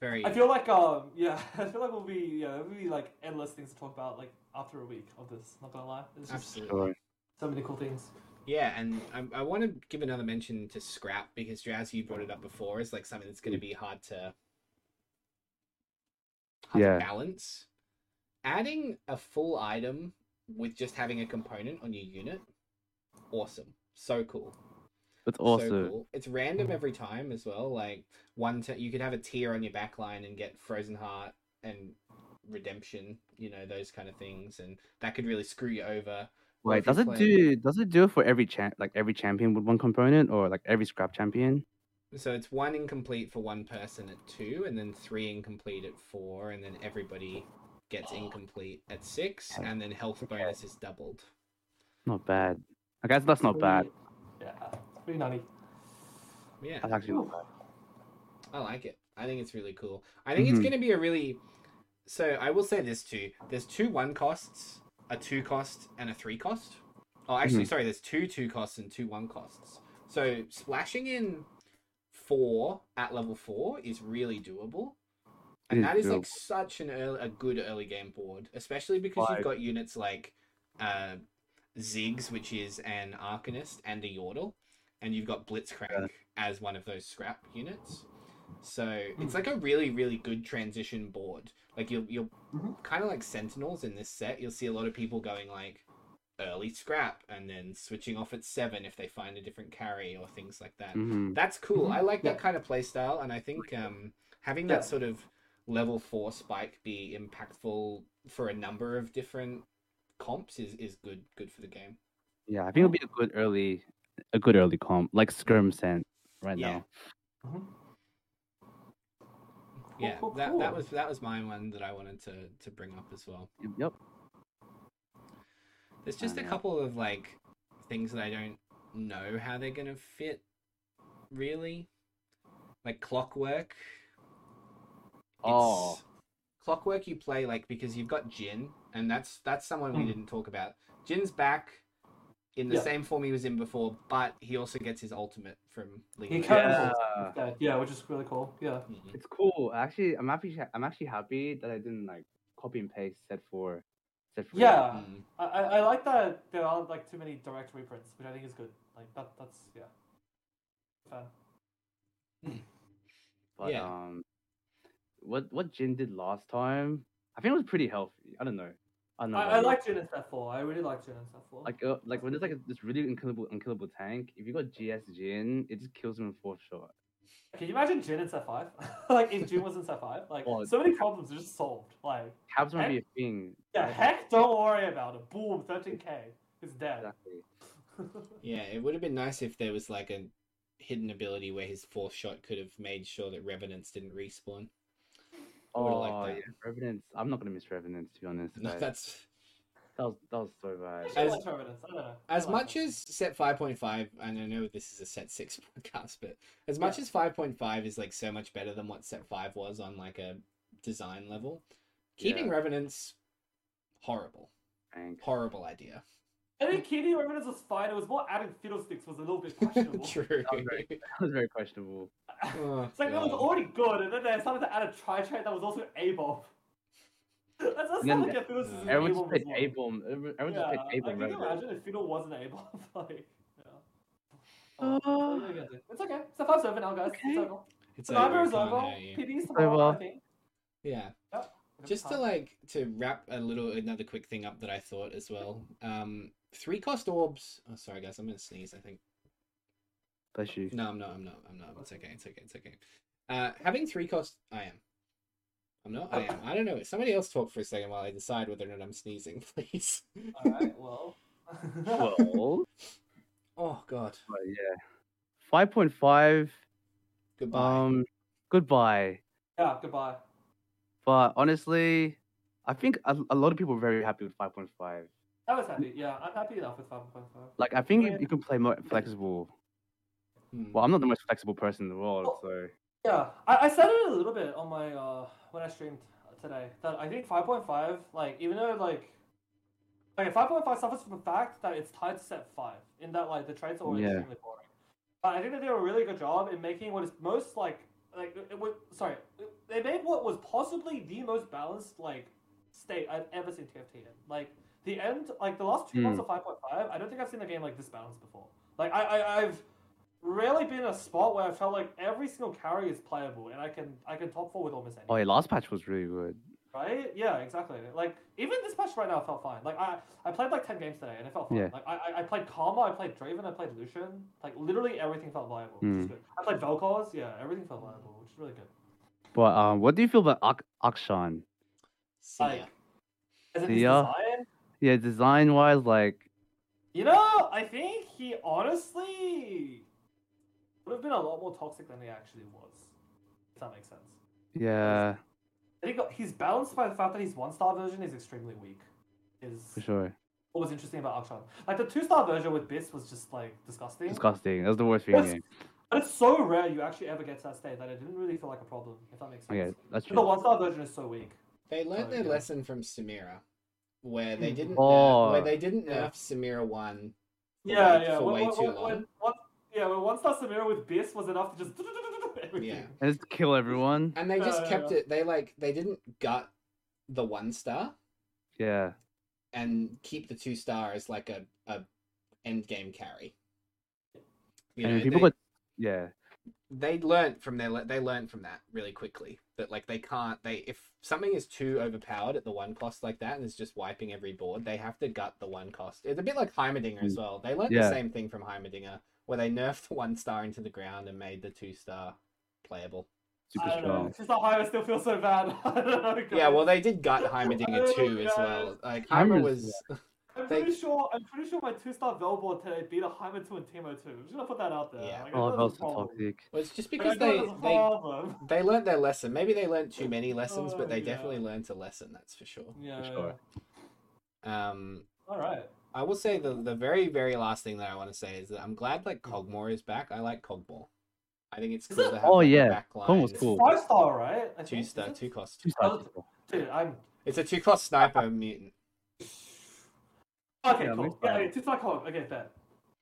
Very. I feel like um [LAUGHS] yeah, I feel like we'll be yeah, there'll be like endless things to talk about like after a week of this. Not gonna lie, there's just Absolutely. So many cool things. Yeah, and I, I want to give another mention to scrap because Jazz, you brought it up before, is like something that's going to be hard to hard Yeah. to balance. Adding a full item with just having a component on your unit, awesome, so cool. It's So awesome. cool. It's random every time as well. Like one, t- you could have a tear on your backline and get Frozen Heart and Redemption. You know those kind of things, and that could really screw you over. Or Wait, does it playing- do? Does it do it for every champ, like every champion with one component, or like every scrap champion? So it's one incomplete for one person at two, and then three incomplete at four, and then everybody gets incomplete at six, and then health Okay. bonus is doubled. Not bad. I guess that's not bad. Yeah, it's pretty nutty. Yeah, That's actually not bad. I like it. I think it's really cool. I think it's Mhm. going to be a really. So I will say this too. There's two one costs, a two cost, and a three cost. Oh, actually, Mhm. sorry. There's two two costs and two one costs. So splashing in four at level four is really doable. And that is like such an early, a good early game board, especially because you've got units like uh, Ziggs, which is an Arcanist and a Yordle, and you've got Blitzcrank Yeah. as one of those scrap units. So Hmm. it's like a really, really good transition board. Like you'll you'll Mhm. kind of like Sentinels in this set. You'll see a lot of people going like early scrap and then switching off at seven if they find a different carry or things like that. hmm That's cool. Mhm. I like that Yeah. kind of play style, and I think um, having Yeah. that sort of level four spike be impactful for a number of different comps is, is good good for the game. Yeah, I think it'll be a good early, a good early comp, like Skirm sent right Yeah. now. Mhm. Cool, yeah, cool, that that was that was my one that I wanted to to bring up as well. Yep. There's just a couple of like things that I don't know how they're gonna fit really. Like clockwork. Oh. It's- Clockwork you play like because you've got Jhin, and that's that's someone we Mm. didn't talk about. Jhin's back in the Yeah. same form he was in before, but he also gets his ultimate from League He of can Legends. Yeah. Yeah, which is really cool. Yeah. Mhm. It's cool. Actually, I'm happy. I'm actually happy that I didn't like copy and paste set for, set for. Yeah. Mhm. I, I I like that there aren't like too many direct reprints, which I think is good. Like that that's yeah. Fan. [CLEARS THROAT] But Yeah. um, what what Jhin did last time, I think it was pretty healthy. I don't know. I don't know. I, I like Jhin in Step 4. I really like Jhin in Step 4. like uh, like when there's like a, this really unkillable unkillable tank. If you got GS Jhin, it just kills him in four shot. Can you imagine Jhin in Step 5? like if Jhin was in Step 5? Like Oh, so many problems are just solved. Like Cabs might Heck- be a thing. yeah, right? heck don't worry about it. Boom, 13k. It's dead. Exactly. [LAUGHS] Yeah, it would have been nice if there was like a hidden ability where his fourth shot could have made sure that Revenants didn't respawn. I would've Oh liked that. yeah, Revenants. I'm not gonna miss Revenants to be honest. No, but that's that was that was so bad. As- like Revenants. I don't know. I as like much them. as set 5.5 and i know this is a set 6 [LAUGHS] podcast but as much Yeah. as 5.5 is like so much better than what set 5 was on like a design level keeping Yeah. revenants horrible Thanks. horrible idea I think Kitty Revenants was fine. It was more adding fiddlesticks was a little bit [LAUGHS] questionable. true That was very- That was very questionable. Oh, It's like that was already good, and then they started to add a tri trait that was also a bomb. That's, [LAUGHS] that's And not then like a Fiddle system Everyone A-bomb just as played well. A bomb. Everyone just Yeah, played A like, bomb. can you Revenant. imagine if Fiddle wasn't a bomb? [LAUGHS] like, yeah. Uh, Oh, what are you gonna do? it's okay. It's a five seven now, guys. okay. It's over. it's Survivor over, is over. hurt. PB's It's tomorrow, I think. yeah Yep. just to like to wrap a little another quick thing up that i thought as well um three cost orbs oh sorry guys i'm gonna sneeze i think Bless you. No, I'm not. I'm not. I'm not. It's okay. It's okay. It's okay. Uh, having three cost, I am. I'm not. I am. I don't know. Somebody else talk for a second while I decide whether or not I'm sneezing, [LAUGHS] please. All right. Well. Well, [LAUGHS] Oh God. but yeah, five point five. Goodbye. Um, goodbye. yeah. Goodbye. But honestly, I think a, a lot of people are very happy with five point five. I was happy. Yeah, I'm happy enough with five point five. Like I think Yeah. you, you can play more flexible. Hmm. Well, I'm not the most flexible person in the world, Oh. so Yeah, I, I said it a little bit on my uh when I streamed today that I think five point five like even though like okay five point five suffers from the fact that it's tied to set five in that like the traits are always Yeah. extremely boring. But I think they did a really good job in making what is most like like it was sorry they made what was possibly the most balanced like state I've ever seen TFT in like the end like the last two months Hmm. of five point five I don't think I've seen a game like this balanced before like I, I I've rarely been in a spot where I felt like every single carry is playable and I can I can top four with almost anything. oh yeah, last patch was really good. Right? Yeah, exactly. Like even this patch right now felt fine. Like I I played like ten games today and it felt fine. Yeah. Like I I- I played Karma, I played Draven, I played Lucian. Like literally everything felt viable, which is Hmm. good. I played Vel'Koz, yeah, everything felt viable, which is really good. But um, what do you feel about Ak- Akshan? See ya. Like as in his Yeah. Design, Yeah, design wise, like you know, I think he honestly would have been a lot more toxic than he actually was. If that makes sense. yeah, I think he's balanced by the fact that his one star version is extremely weak. Is for sure. what was interesting about Akshan. Like the two star version with Biss was just like disgusting. Disgusting. That was the worst thing in the But it's so rare you actually ever get to that state that it didn't really feel like a problem, if that makes sense. Okay, that's But the one star version is so weak. They learned Oh, their yeah. lesson from Samira, where they Hmm. didn't Oh. nerf, where they didn't Yeah. nerf Samira one. For Yeah, way- yeah. for when, way when, too when, long. when one, yeah, when one star Samira with Biss was enough to just. [LAUGHS] Yeah. And just kill everyone. And they just Yeah, kept yeah. it. They like they didn't gut the one star Yeah, and keep the two star as like a a end game carry. You and know, people they, got yeah, they learned from their they learned from that really quickly that like they can't they if something is too overpowered at the one cost like that and is just wiping every board they have to gut the one cost it's a bit like heimerdinger as well they learned the Mm. Same thing from heimerdinger where they nerfed [LAUGHS] the one star into the ground and made the two star playable super I don't know. strong. Just not high, I still feel so bad. [LAUGHS] I don't know. yeah well they did gut heimerdinger [LAUGHS] too as well like heimer Heimer's- was I'm they- pretty sure. I'm pretty sure my two star Velbor today beat a Heimer two and Teemo two. I'm just gonna put that out there. Yeah. Like, Oh, that was a so toxic. well, it's just because they they they learned their lesson maybe they learned too many lessons but Oh, they yeah. definitely learned a lesson that's for sure Yeah. sure. um All right. I will say the the very very last thing that I want to say is that I'm glad like Kog'Maw is back. I like Kog'Maw. I think it's Is cool it? to have Oh, like, yeah. back Kog'Maw's line. It's cool. five star, right? I Two star, two cost. Two Oh, stars. Dude, I'm. It's a two cost sniper [LAUGHS] mutant. Okay, Yeah, cool. mixed Yeah, bag. okay, two star cog. Okay, fair.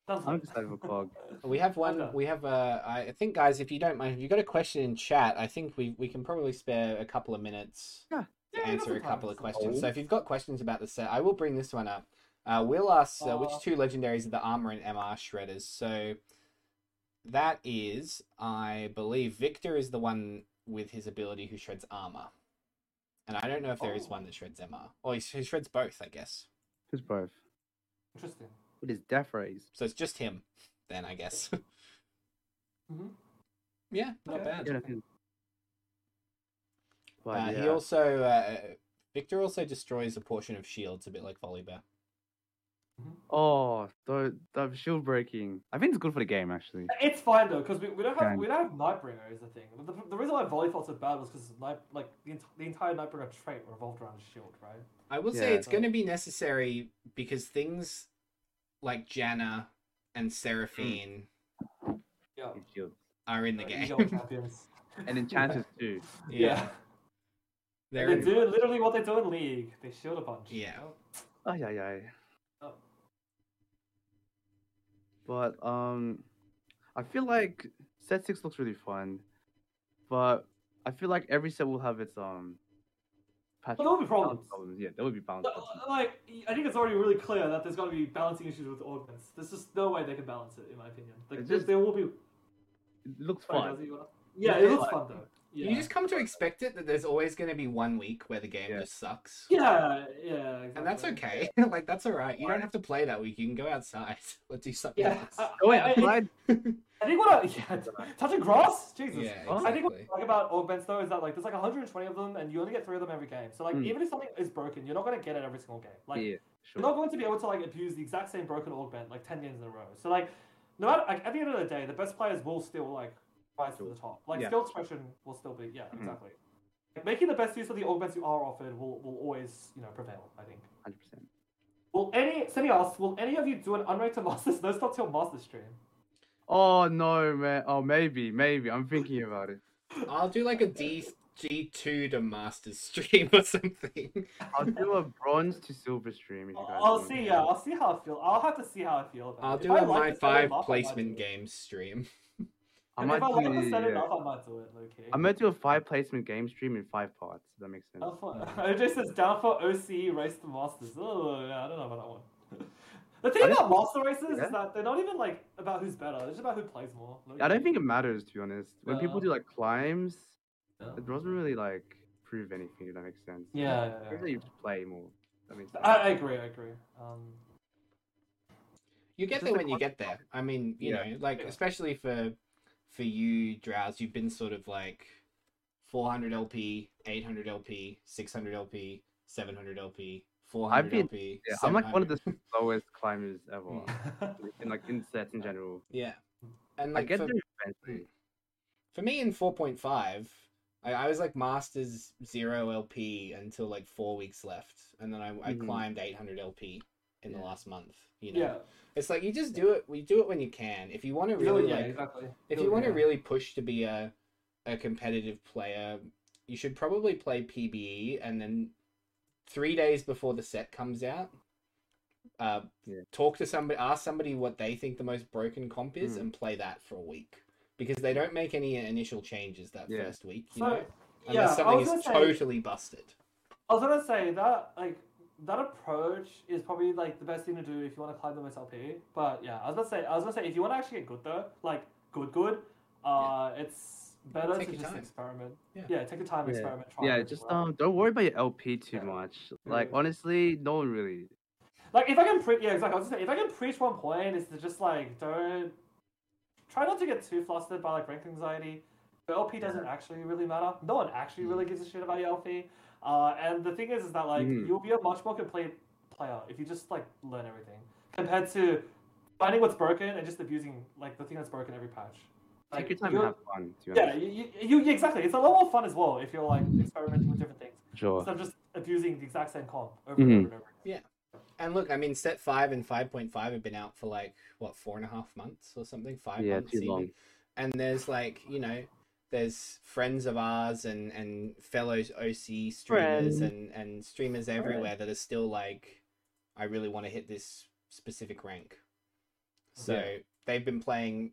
Sounds I'm good. just having clog. [LAUGHS] We have one. Okay. We have uh, I think guys, if you don't mind, if you've got a question in chat, I think we we can probably spare a couple of minutes Yeah. to Yeah, answer a couple of questions. time. So if you've got questions about the set, I will bring this one up. Uh, we'll ask uh, which Uh, two legendaries are the armor and MR shredders. So that is, I believe, Viktor is the one with his ability who shreds armor, and I don't know if there is Oh. one that shreds MR, or he, he shreds both, I guess. Who's both? Interesting. What is death rays? So it's just him, then I guess. [LAUGHS] Mhm. yeah, not Okay. bad. Yeah, I think- But Uh, yeah. He also uh, Viktor also destroys a portion of shields, a bit like Volibear. Oh, the the shield breaking. I think it's good for the game actually. It's fine though, because we, we don't have Can. we don't have Nightbringer is the thing. The, the reason why Volley felt so bad was because night like the, ent- the entire Nightbringer trait revolved around his shield, right? I will say Yeah. it's going to be necessary because things like Janna and Seraphine Yeah. Are in the game. [LAUGHS] And enchanters [LAUGHS] too. yeah. they're They do literally what they do in League. They shield a bunch. Yeah. Oh yeah, yeah. Oh. But um, I feel like set six looks really fun, but I feel like every set will have its um. Patch But there will be balance problems. Yeah, there will be balance No, problems. Like, I think it's already really clear that there's going to be balancing issues with augments. There's just no way they can balance it, in my opinion. Like, there, just- there will be. It looks Sorry, fun. Jazzy, you wanna- Yeah, Yeah, it looks like- fun though. Yeah. You just come to expect it that there's always going to be one week where the game Yeah. just sucks. Yeah, yeah, exactly. And that's okay. [LAUGHS] like that's all right. You don't have to play that week. You can go outside [LAUGHS] or do something Yeah. else. I- Oh wait, I- I I- I think what I, [LAUGHS] yeah, touching grass, Jesus. Yeah, Oh. I think what exactly. I like about augments though is that like there's like 120 of them, and you only get three of them every game. So like Mm. even if something is broken, you're not gonna get it every single game. Like yeah, you're not going to be able to like abuse the exact same broken augment like 10 games in a row. So like no matter like at the end of the day, the best players will still like rise to the top. Like Yeah. skill expression will still be yeah Mhm. exactly. Like, making the best use of the augments you are offered will, will always you know prevail. I think. Hundred percent. Will any Cindy asks, will any of you do an unranked unrated [LAUGHS] masters no stop till master stream? Oh no, man. Oh, maybe, maybe. I'm thinking about it. [LAUGHS] I'll do like a D G two to Masters stream or something. I'll do a bronze to silver stream. If you guys I'll want. see. Yeah, I'll see how I feel. I'll have to see how I feel. About I'll it. do If I a like my it, set five it I placement do game stream. I And might if I like do, to set it yeah. up, I might do it. Okay. I'm gonna do a five placement game stream in five parts. If that makes sense. Down for, OJ says down for OCE race to masters. Oh yeah, I don't know about that one. [LAUGHS] The thing about master races Yeah. is that they're not even like about who's better. It's just about who plays more. I don't think it matters to be honest. When people do like climbs, Yeah. it doesn't really like prove anything. If that makes sense. Yeah, yeah, yeah. Usually you just play more. That makes sense. I, I agree. I agree. Um, You get there a when you get there. I mean, you Yeah. know, like Yeah. especially for for you, Drowse, you've been sort of like 400 LP, 800 LP, 600 LP, 700 LP, 400 been- LP. Yeah, I'm like one of the 700. slowest climbers ever. [LAUGHS] In like in sets in general. Yeah, and I like get for, there for me in 4.5, I, I was like Masters zero LP until like four weeks left, and then I, I Mhm. climbed 800 LP in the last month. You know, yeah. it's like you just do it. We do it when you can. If you want to really yeah, like exactly. if Feel you want to really push to be a a competitive player, you should probably play PBE and then three days before the set comes out, uh, Yeah. talk to somebody, ask somebody what they think the most broken comp is, Mm. and play that for a week because they don't make any initial changes that Yeah. first week. You So, know, yeah, unless I something is say- totally busted. I was gonna say that like that approach is probably like the best thing to do if you want to climb the most LP. But yeah, I was gonna say I was gonna say if you want to actually get good though, like good good, uh, it's better Take to just time. experiment. Yeah. take your time, Yeah. experiment. Try Yeah, just out. um, don't worry about your LP too Yeah. much. Like Yeah. honestly, no one really. Like if I can pre yeah exactly. I was gonna say if I can preach one point is to just like don't try not to get too flustered by like rank anxiety. The LP doesn't actually really matter. No one actually really gives a shit about your LP. Uh, and the thing is, is that like Mhm. you'll be a much more complete player if you just like learn everything compared to finding what's broken and just abusing like the thing that's broken every patch. Take your time and have fun. Yeah, you, you, you, exactly. It's a lot more fun as well if you're like experimenting with different things Sure. instead of just abusing the exact same comp over Mhm. and over and over. Yeah. And look, I mean, set five and five point five have been out for like what four and a half months or something. Five Yeah, months too even. long. And there's like you know, there's friends of ours and and fellow OC streamers Friends. and and streamers everywhere that are still like, I really want to hit this specific rank. So Yeah. they've been playing.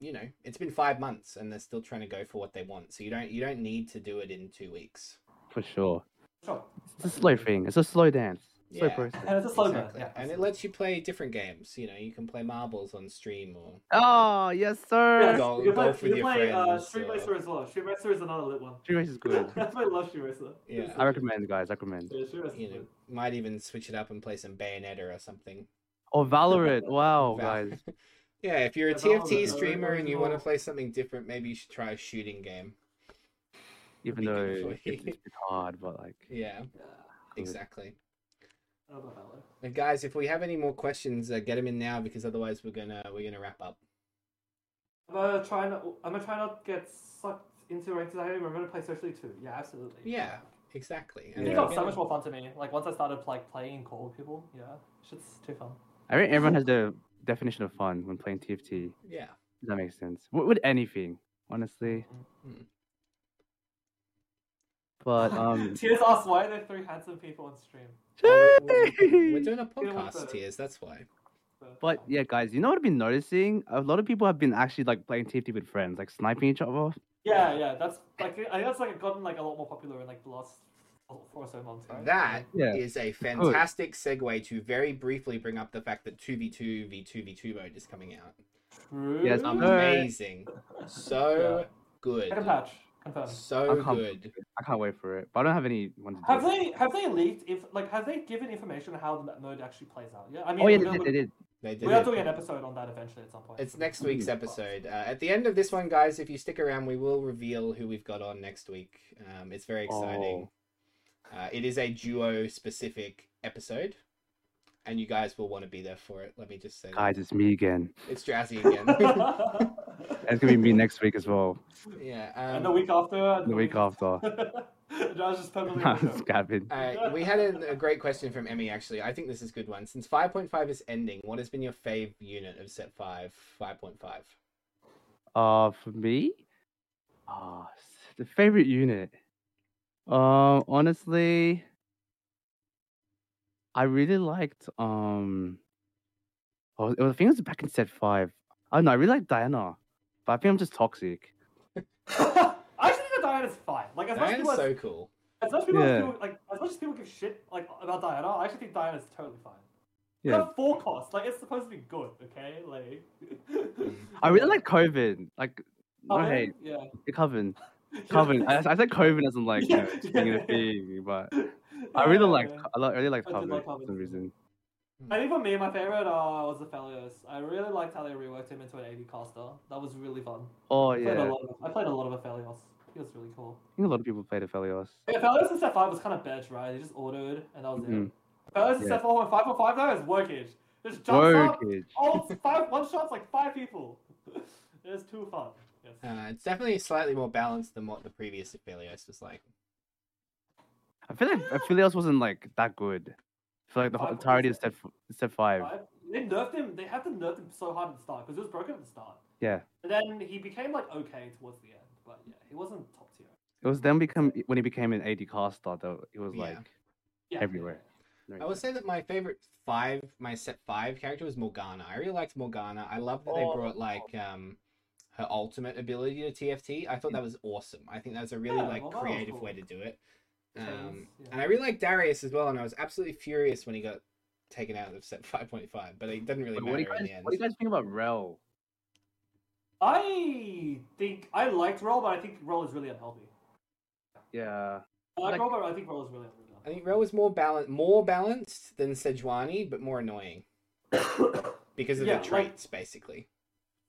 You know, it's been five months and they're still trying to go for what they want. So you don't you don't need to do it in two weeks. For sure. Sure. It's a slow thing. It's a slow dance. Slow Yeah. process. And it's a slow burn. Exactly. Yeah, and it lets you play different games. You know, you can play marbles on stream or Oh yes, sir. Yeah, Go- you can play, golf with you can your play uh, friends, Street or- Racer as well. Street Racer is another lit one. Street Race is good. That's [LAUGHS] I love Street Racer. Yeah. I recommend, guys. I recommend. Yeah, Street Racer you know, might even switch it up and play some Bayonetta or something. Oh, Valorant. [LAUGHS] Wow, Val- guys. [LAUGHS] yeah, if you're a Yeah, TFT uh, streamer and you want to play something different, maybe you should try a shooting game. Even though it's, it's hard, but like. Yeah, Yeah. exactly. I don't know about that. And guys, if we have any more questions, uh, get them in now because otherwise we're gonna we're gonna wrap up. I'm gonna try not. I'm gonna try not get sucked into ranked anxiety. We're gonna play socially too. Yeah, absolutely. Yeah, exactly. It got we're so much more fun to me. Like once I started like playing call with people. Yeah, shit's too fun. I think everyone has their definition of fun when playing TFT. Yeah, Does that make sense? With, with anything, honestly. Mhm. But um, [LAUGHS] Tears asks why are there three handsome people on stream. Oh, we're, we're- we're doing a podcast, that? tears. That's why. but yeah, guys, you know what I've been noticing? A lot of people have been actually like playing TFT with friends, like sniping each other. Off. Yeah, yeah. That's like I think that's like gotten like a lot more popular in like the last four or so months. Right? That is Yeah. a fantastic segue to very briefly bring up the fact that 2v2 v2 v2 mode is coming out. True. Yes, Sure. Amazing. So good. Second patch. Confirmed. So I can't- good. I can't wait for it, but I don't have any anyone to do. Have it. they have they leaked if like have they given information on how the mode actually plays out? Yeah, I mean, Oh yeah, they did. They did. They did We are it. doing an episode on that eventually at some point. It's next week's Mm. episode. Uh, at the end of this one, guys, if you stick around, we will reveal who we've got on next week. Um, it's very exciting. Uh, it is a duo specific episode, and you guys will want to be there for it. Let me just say, that. Guys, it's me again. it's Jazzy [LAUGHS] again. And it's gonna be me next week as well. yeah. and Um, the week after. The week after. Josh just permanently. it's Gavin. Uh, we had a, a great question from Emmy actually. I think this is a good one. Since 5.5 is ending, what has been your fave unit of set 5, 5.5? Uh, for me, uh, the favorite unit. Um, honestly, I really liked um. Oh, it was, I think it was back in set five. I don't know. I really like Diana, but I think I'm just toxic. [LAUGHS] I actually think that Diana's fine. Like as much, Diana's people so as, cool. as much people as Yeah. people, like as much as people give shit like about Diana, I actually think Diana's totally fine. Yeah, Yeah. four costs. Like it's supposed to be good, okay? Like. [LAUGHS] I really like Coven. Like, no hate, Yeah. Coven, [LAUGHS] Coven. I, I said Coven as in like you know, Yeah. being a thing, but I really Yeah, like yeah. I li- really like I did Coven like for Coven some reason. I think for me, my favorite uh, was the Felios. I really liked how they reworked him into an AD caster. That was really fun. Oh I played, yeah, a lot of, I played a lot of Aphelios. He was really cool. I think a lot of people played Aphelios. Yeah, Aphelios in set 5 was kind of bench, right? He just autoed, and that was Mhm. it. Aphelios in Yeah. set 4 and 5.5 though is workage. Just jumps up, Workage. ults, five, one shots like five people. [LAUGHS] it's too fun. Yes. Uh, it's definitely slightly more balanced than what the previous Aphelios was like. I feel like Aphelios wasn't like that good. I feel like the whole Five entirety of points. step step five. Five. They nerfed him. They had to nerf him so hard at the start because it was broken at the start. Yeah. And then he became like okay towards the end, but yeah, he wasn't top tier. It was then become when he became an AD caster though. It was like Yeah, Everywhere. I would say that my favorite five, my set five character was Morgana. I really liked Morgana. I love that they Oh. brought like um her ultimate ability to TFT. I thought that was awesome. I think that was a really Yeah, like Morgana was creative cool. way to do it. Um, yeah. and I really like Darius as well. And I was absolutely furious when he got taken out of set [LAUGHS] five point five, but it doesn't really But matter what, do you in the end. what do you guys think about Rell? I think I liked Rell, but I think Rell is really unhealthy. Yeah. I like Like- Rell, but I think Rell is really unhealthy. I think Ro was more balanced, more balanced than Sejuani, but more annoying [COUGHS] because of Yeah, the like- traits, basically.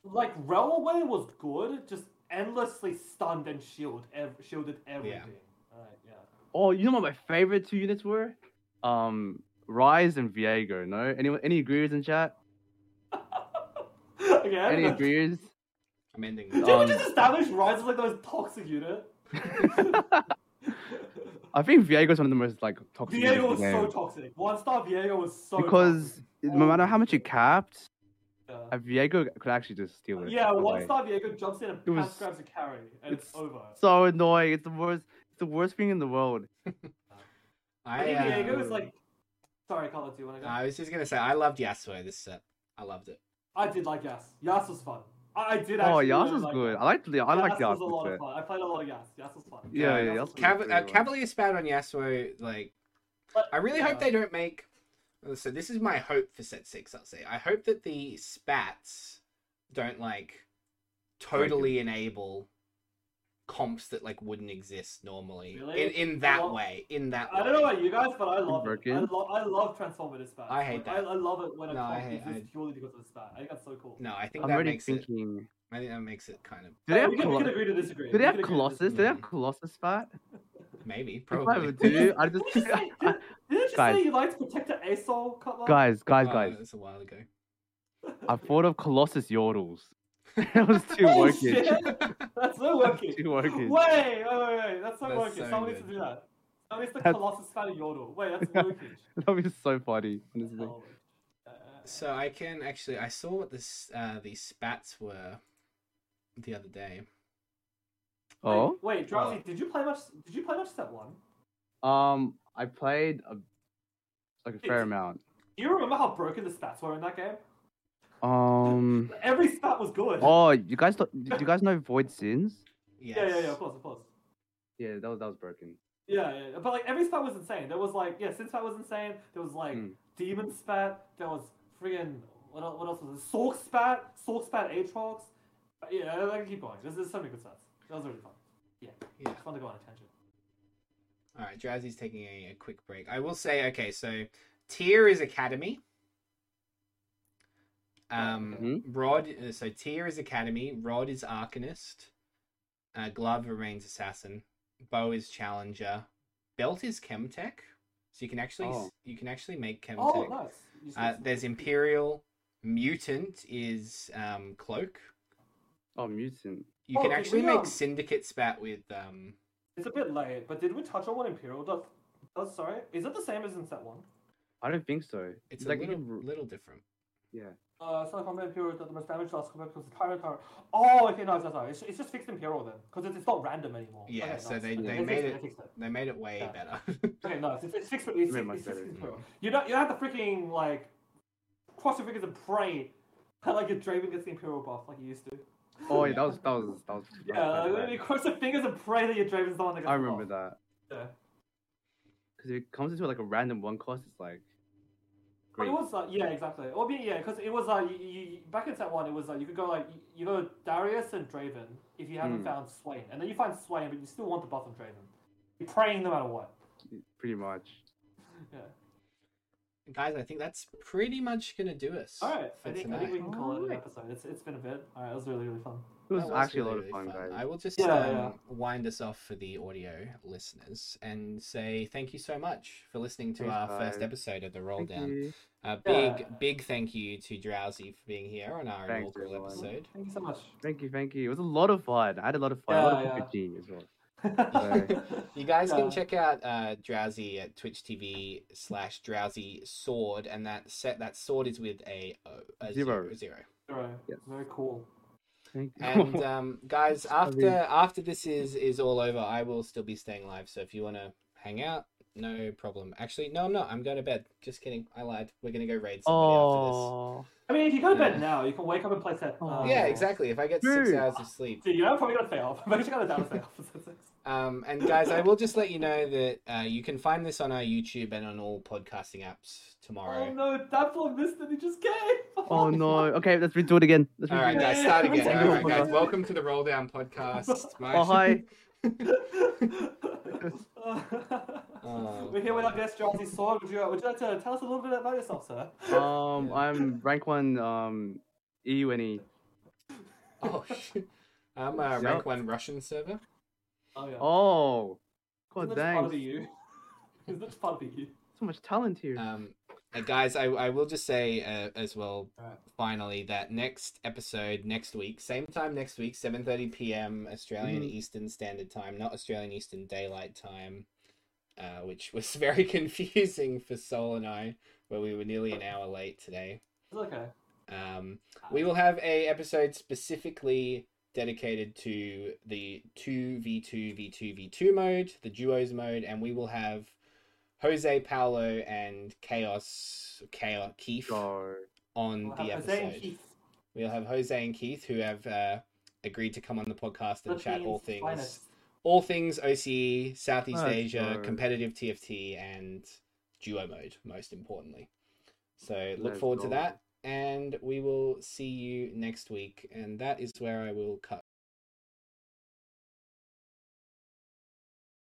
like Railway was good, just endlessly stunned and shield, ev- shielded everything. Yeah. Oh, you know what my favorite two units were? Um, Rise and Viego. No, any any agrees in chat? [LAUGHS] Again, Any agrees? I'm ending. Did Um, we just establish Rise as like the most toxic unit? [LAUGHS] I think Viego is one of the most like toxic. units in Viego the was so toxic. One star Viego was so because toxic. no matter how much you capped, Yeah. a Viego could actually just steal it. Yeah, one away. star Viego jumps in and It was- pass grabs a carry, and it's, it's over. So annoying. It's the worst. It's the worst thing in the world. [LAUGHS] I I, think Viego uh, is like. Sorry, Carla, do you want to go? I was just gonna say I loved Yasuo this set. I loved it. I did like Yas. Yas was fun. I, I did Oh, actually. Yas really is like good. Yas. I like the I like Yas Yas. was a lot of fun. I played a lot of Yas. Yas was fun. Yeah, yeah, Yas Yas was was. Cav- pretty uh. Cavalier spat on Yasuo. Like, But- I really hope they don't make. So this is my hope for set six. I'll say. I hope that the spats don't like totally enable comps that like wouldn't exist normally Really? in in that Well, way. In that I way. don't know about you guys, but I love it. I, lo- I love transformative spat. I hate Like, that. I, I love it when a No, I comp hate- exists I- purely because of the spat. I think that's so cool. No, I think I'm that already makes it. thinking. I think that makes it kind of Do they have we, can, we can agree to disagree. Do they have can agree to Colossus? Do they have Colossus spat? maybe If probably. I do, I just Didn't you say, did, [LAUGHS] didn't you just Guys. say you liked Protector ASOL, Cutler? guys, guys, Oh, guys. That's a while ago. I thought of Colossus Yordles. [LAUGHS] that was too Oh, working. shit. [LAUGHS] That's so working. too working. Wait, wait, wait, wait. That's so That's working. so Someone needs to do that. Someone needs to That's- Colossus spat a Yordle. Wait, that's [LAUGHS] Yeah. working. That would be so funny, honestly. Oh, uh, So I can actually I saw what this uh these spats were the other day. Oh, Wait, wait Drowsy, What? did you play much? Did you play much set one? um, I played a, like a fair It's- amount. Do you remember how broken the spats were in that game? Um, Every spat was good. oh, you guys, don't- you guys know Void Sins? Yes. Yeah, yeah, yeah. Of course, of course. Yeah, that was that was broken. Yeah, yeah, yeah. But like every spat was insane. There was like yeah, Sin spat was insane. There was like Mm. Demon spat. There was friggin' what else, what else was it? Sork spat. Sork spat Aatrox. Uh, Yeah, I can keep going. There's, there's so many good stats. That was really fun. Yeah, Yeah. it's fun to go on a tangent. All right, Drowsy's taking a, a quick break. I will say, okay, so tear is academy. Um, Mhm. Rod. uh, So Tear is Academy. Rod is Arcanist. Uh, Glove remains Assassin. Bow is Challenger. Belt is Chemtech. So you can actually Oh. you can actually make Chemtech. Oh, nice. Uh, there's Imperial. Mutant is um, Cloak. Oh, mutant. You Oh, can actually we, make um, Syndicate spat with um. It's a bit late, but did we touch on what Imperial does? does sorry, is it the same as in set one? I don't think so. It's, It's a like little, little different. yeah. Uh, so combat Imperial does the most damage last combat becomes the tyrant tower. Oh, okay, no, sorry, sorry. It's, it's just fixed Imperial then, because it's, it's not random anymore. Yeah, okay, so nice. they- they fixed made it- fixed it. They made it way Yeah. better. [LAUGHS] Okay, no, it's, it's fixed. It's, it's, Made it's fixed better, Imperial. You don't you don't have to freaking like cross your fingers and pray that like your Draven gets the Imperial buff like you used to. Oh, yeah, that was that was that was. that was [LAUGHS] Yeah, like, you cross your fingers and pray that your Draven's the one that gets I the remember buff. that. Yeah. Because it comes into like a random one cost, it's like. But it was like yeah exactly. Or be yeah because it was like you, you, you- back in set one it was like you could go like you, you go Darius and Draven if you haven't Hmm. found Swain and then you find Swain but you still want the buff on Draven. You're praying no matter what. Pretty much. [LAUGHS] Yeah. Guys, I think that's pretty much gonna do us. All right. I think I think we can call it an episode. It's it's been a bit. All right. It was really really fun. It was That actually really, a lot of fun, guys. I will just Yeah, um, yeah. wind us off for the audio listeners and say thank you so much for listening to Thanks, our first episode of the Roll Thank Down. you. A big, Yeah. big thank you to Drowsy for being here on our Thanks, inaugural everyone. episode. Thank you so much. Thank you, thank you. It was a lot of fun. I had a lot of fun. a lot Yeah, of yeah. PUBG as well. [LAUGHS] You guys Yeah. can check out uh, Drowsy at Twitch TV slash Drowsy Sword, and that set that sword is with a Zero. zero. zero. Right. Yes. Very cool. And [LAUGHS] um, guys, after after this is is all over, I will still be staying live. So if you want to hang out, no problem. Actually, no, I'm not. I'm going to bed. Just kidding. I lied. We're gonna go raid somebody oh, I mean, if you go to Yeah. bed now, you can wake up and play set. After this. Yeah, exactly. If I get six Dude. hours of sleep. Dude, you know, I'm probably gonna fail. up. I'm actually gonna down to stay up. for six. Um, and guys, I will just let you know that uh, you can find this on our YouTube and on all podcasting apps tomorrow. Oh no, that vlog missed and he just came. oh no. Okay, let's redo it again. Let's All redo right, it. guys, start again. Thank All you. right, guys, welcome to the Roll Down podcast. [LAUGHS] My- Oh hi. [LAUGHS] Oh, We're here with our guest, Drowsy Sword. Would you, would you like to tell us a little bit about yourself, sir? Um, I'm rank one. Um, EU and E. Oh, shit. I'm a Yep. rank one Russian server. Oh yeah. Oh, Isn't god part of dang. you? [LAUGHS] Isn't that part of you? So much talent here. Um, uh, guys, I, I will just say uh, as well, Alright. finally, that next episode next week, same time next week, 7:30 p.m. Australian Mhm. Eastern Standard Time, not Australian Eastern Daylight Time, uh, which [LAUGHS] was very confusing for Soul and I, where we were nearly an hour late today. It's okay. Um, we will have a episode specifically dedicated to the 2v2 v2 v2 mode, the duos mode, and we will have Jose, Paolo, and Chaos, Chaos Keith Go. on We'll the have Jose and episode. Keith, We'll have Jose and Keith who have uh, agreed to come on the podcast and chat all things, finest. all things OCE, Southeast Let's Asia, go. competitive TFT, and duo mode, most importantly. So look Let's forward to that, and we will see you next week. And that is where I will cut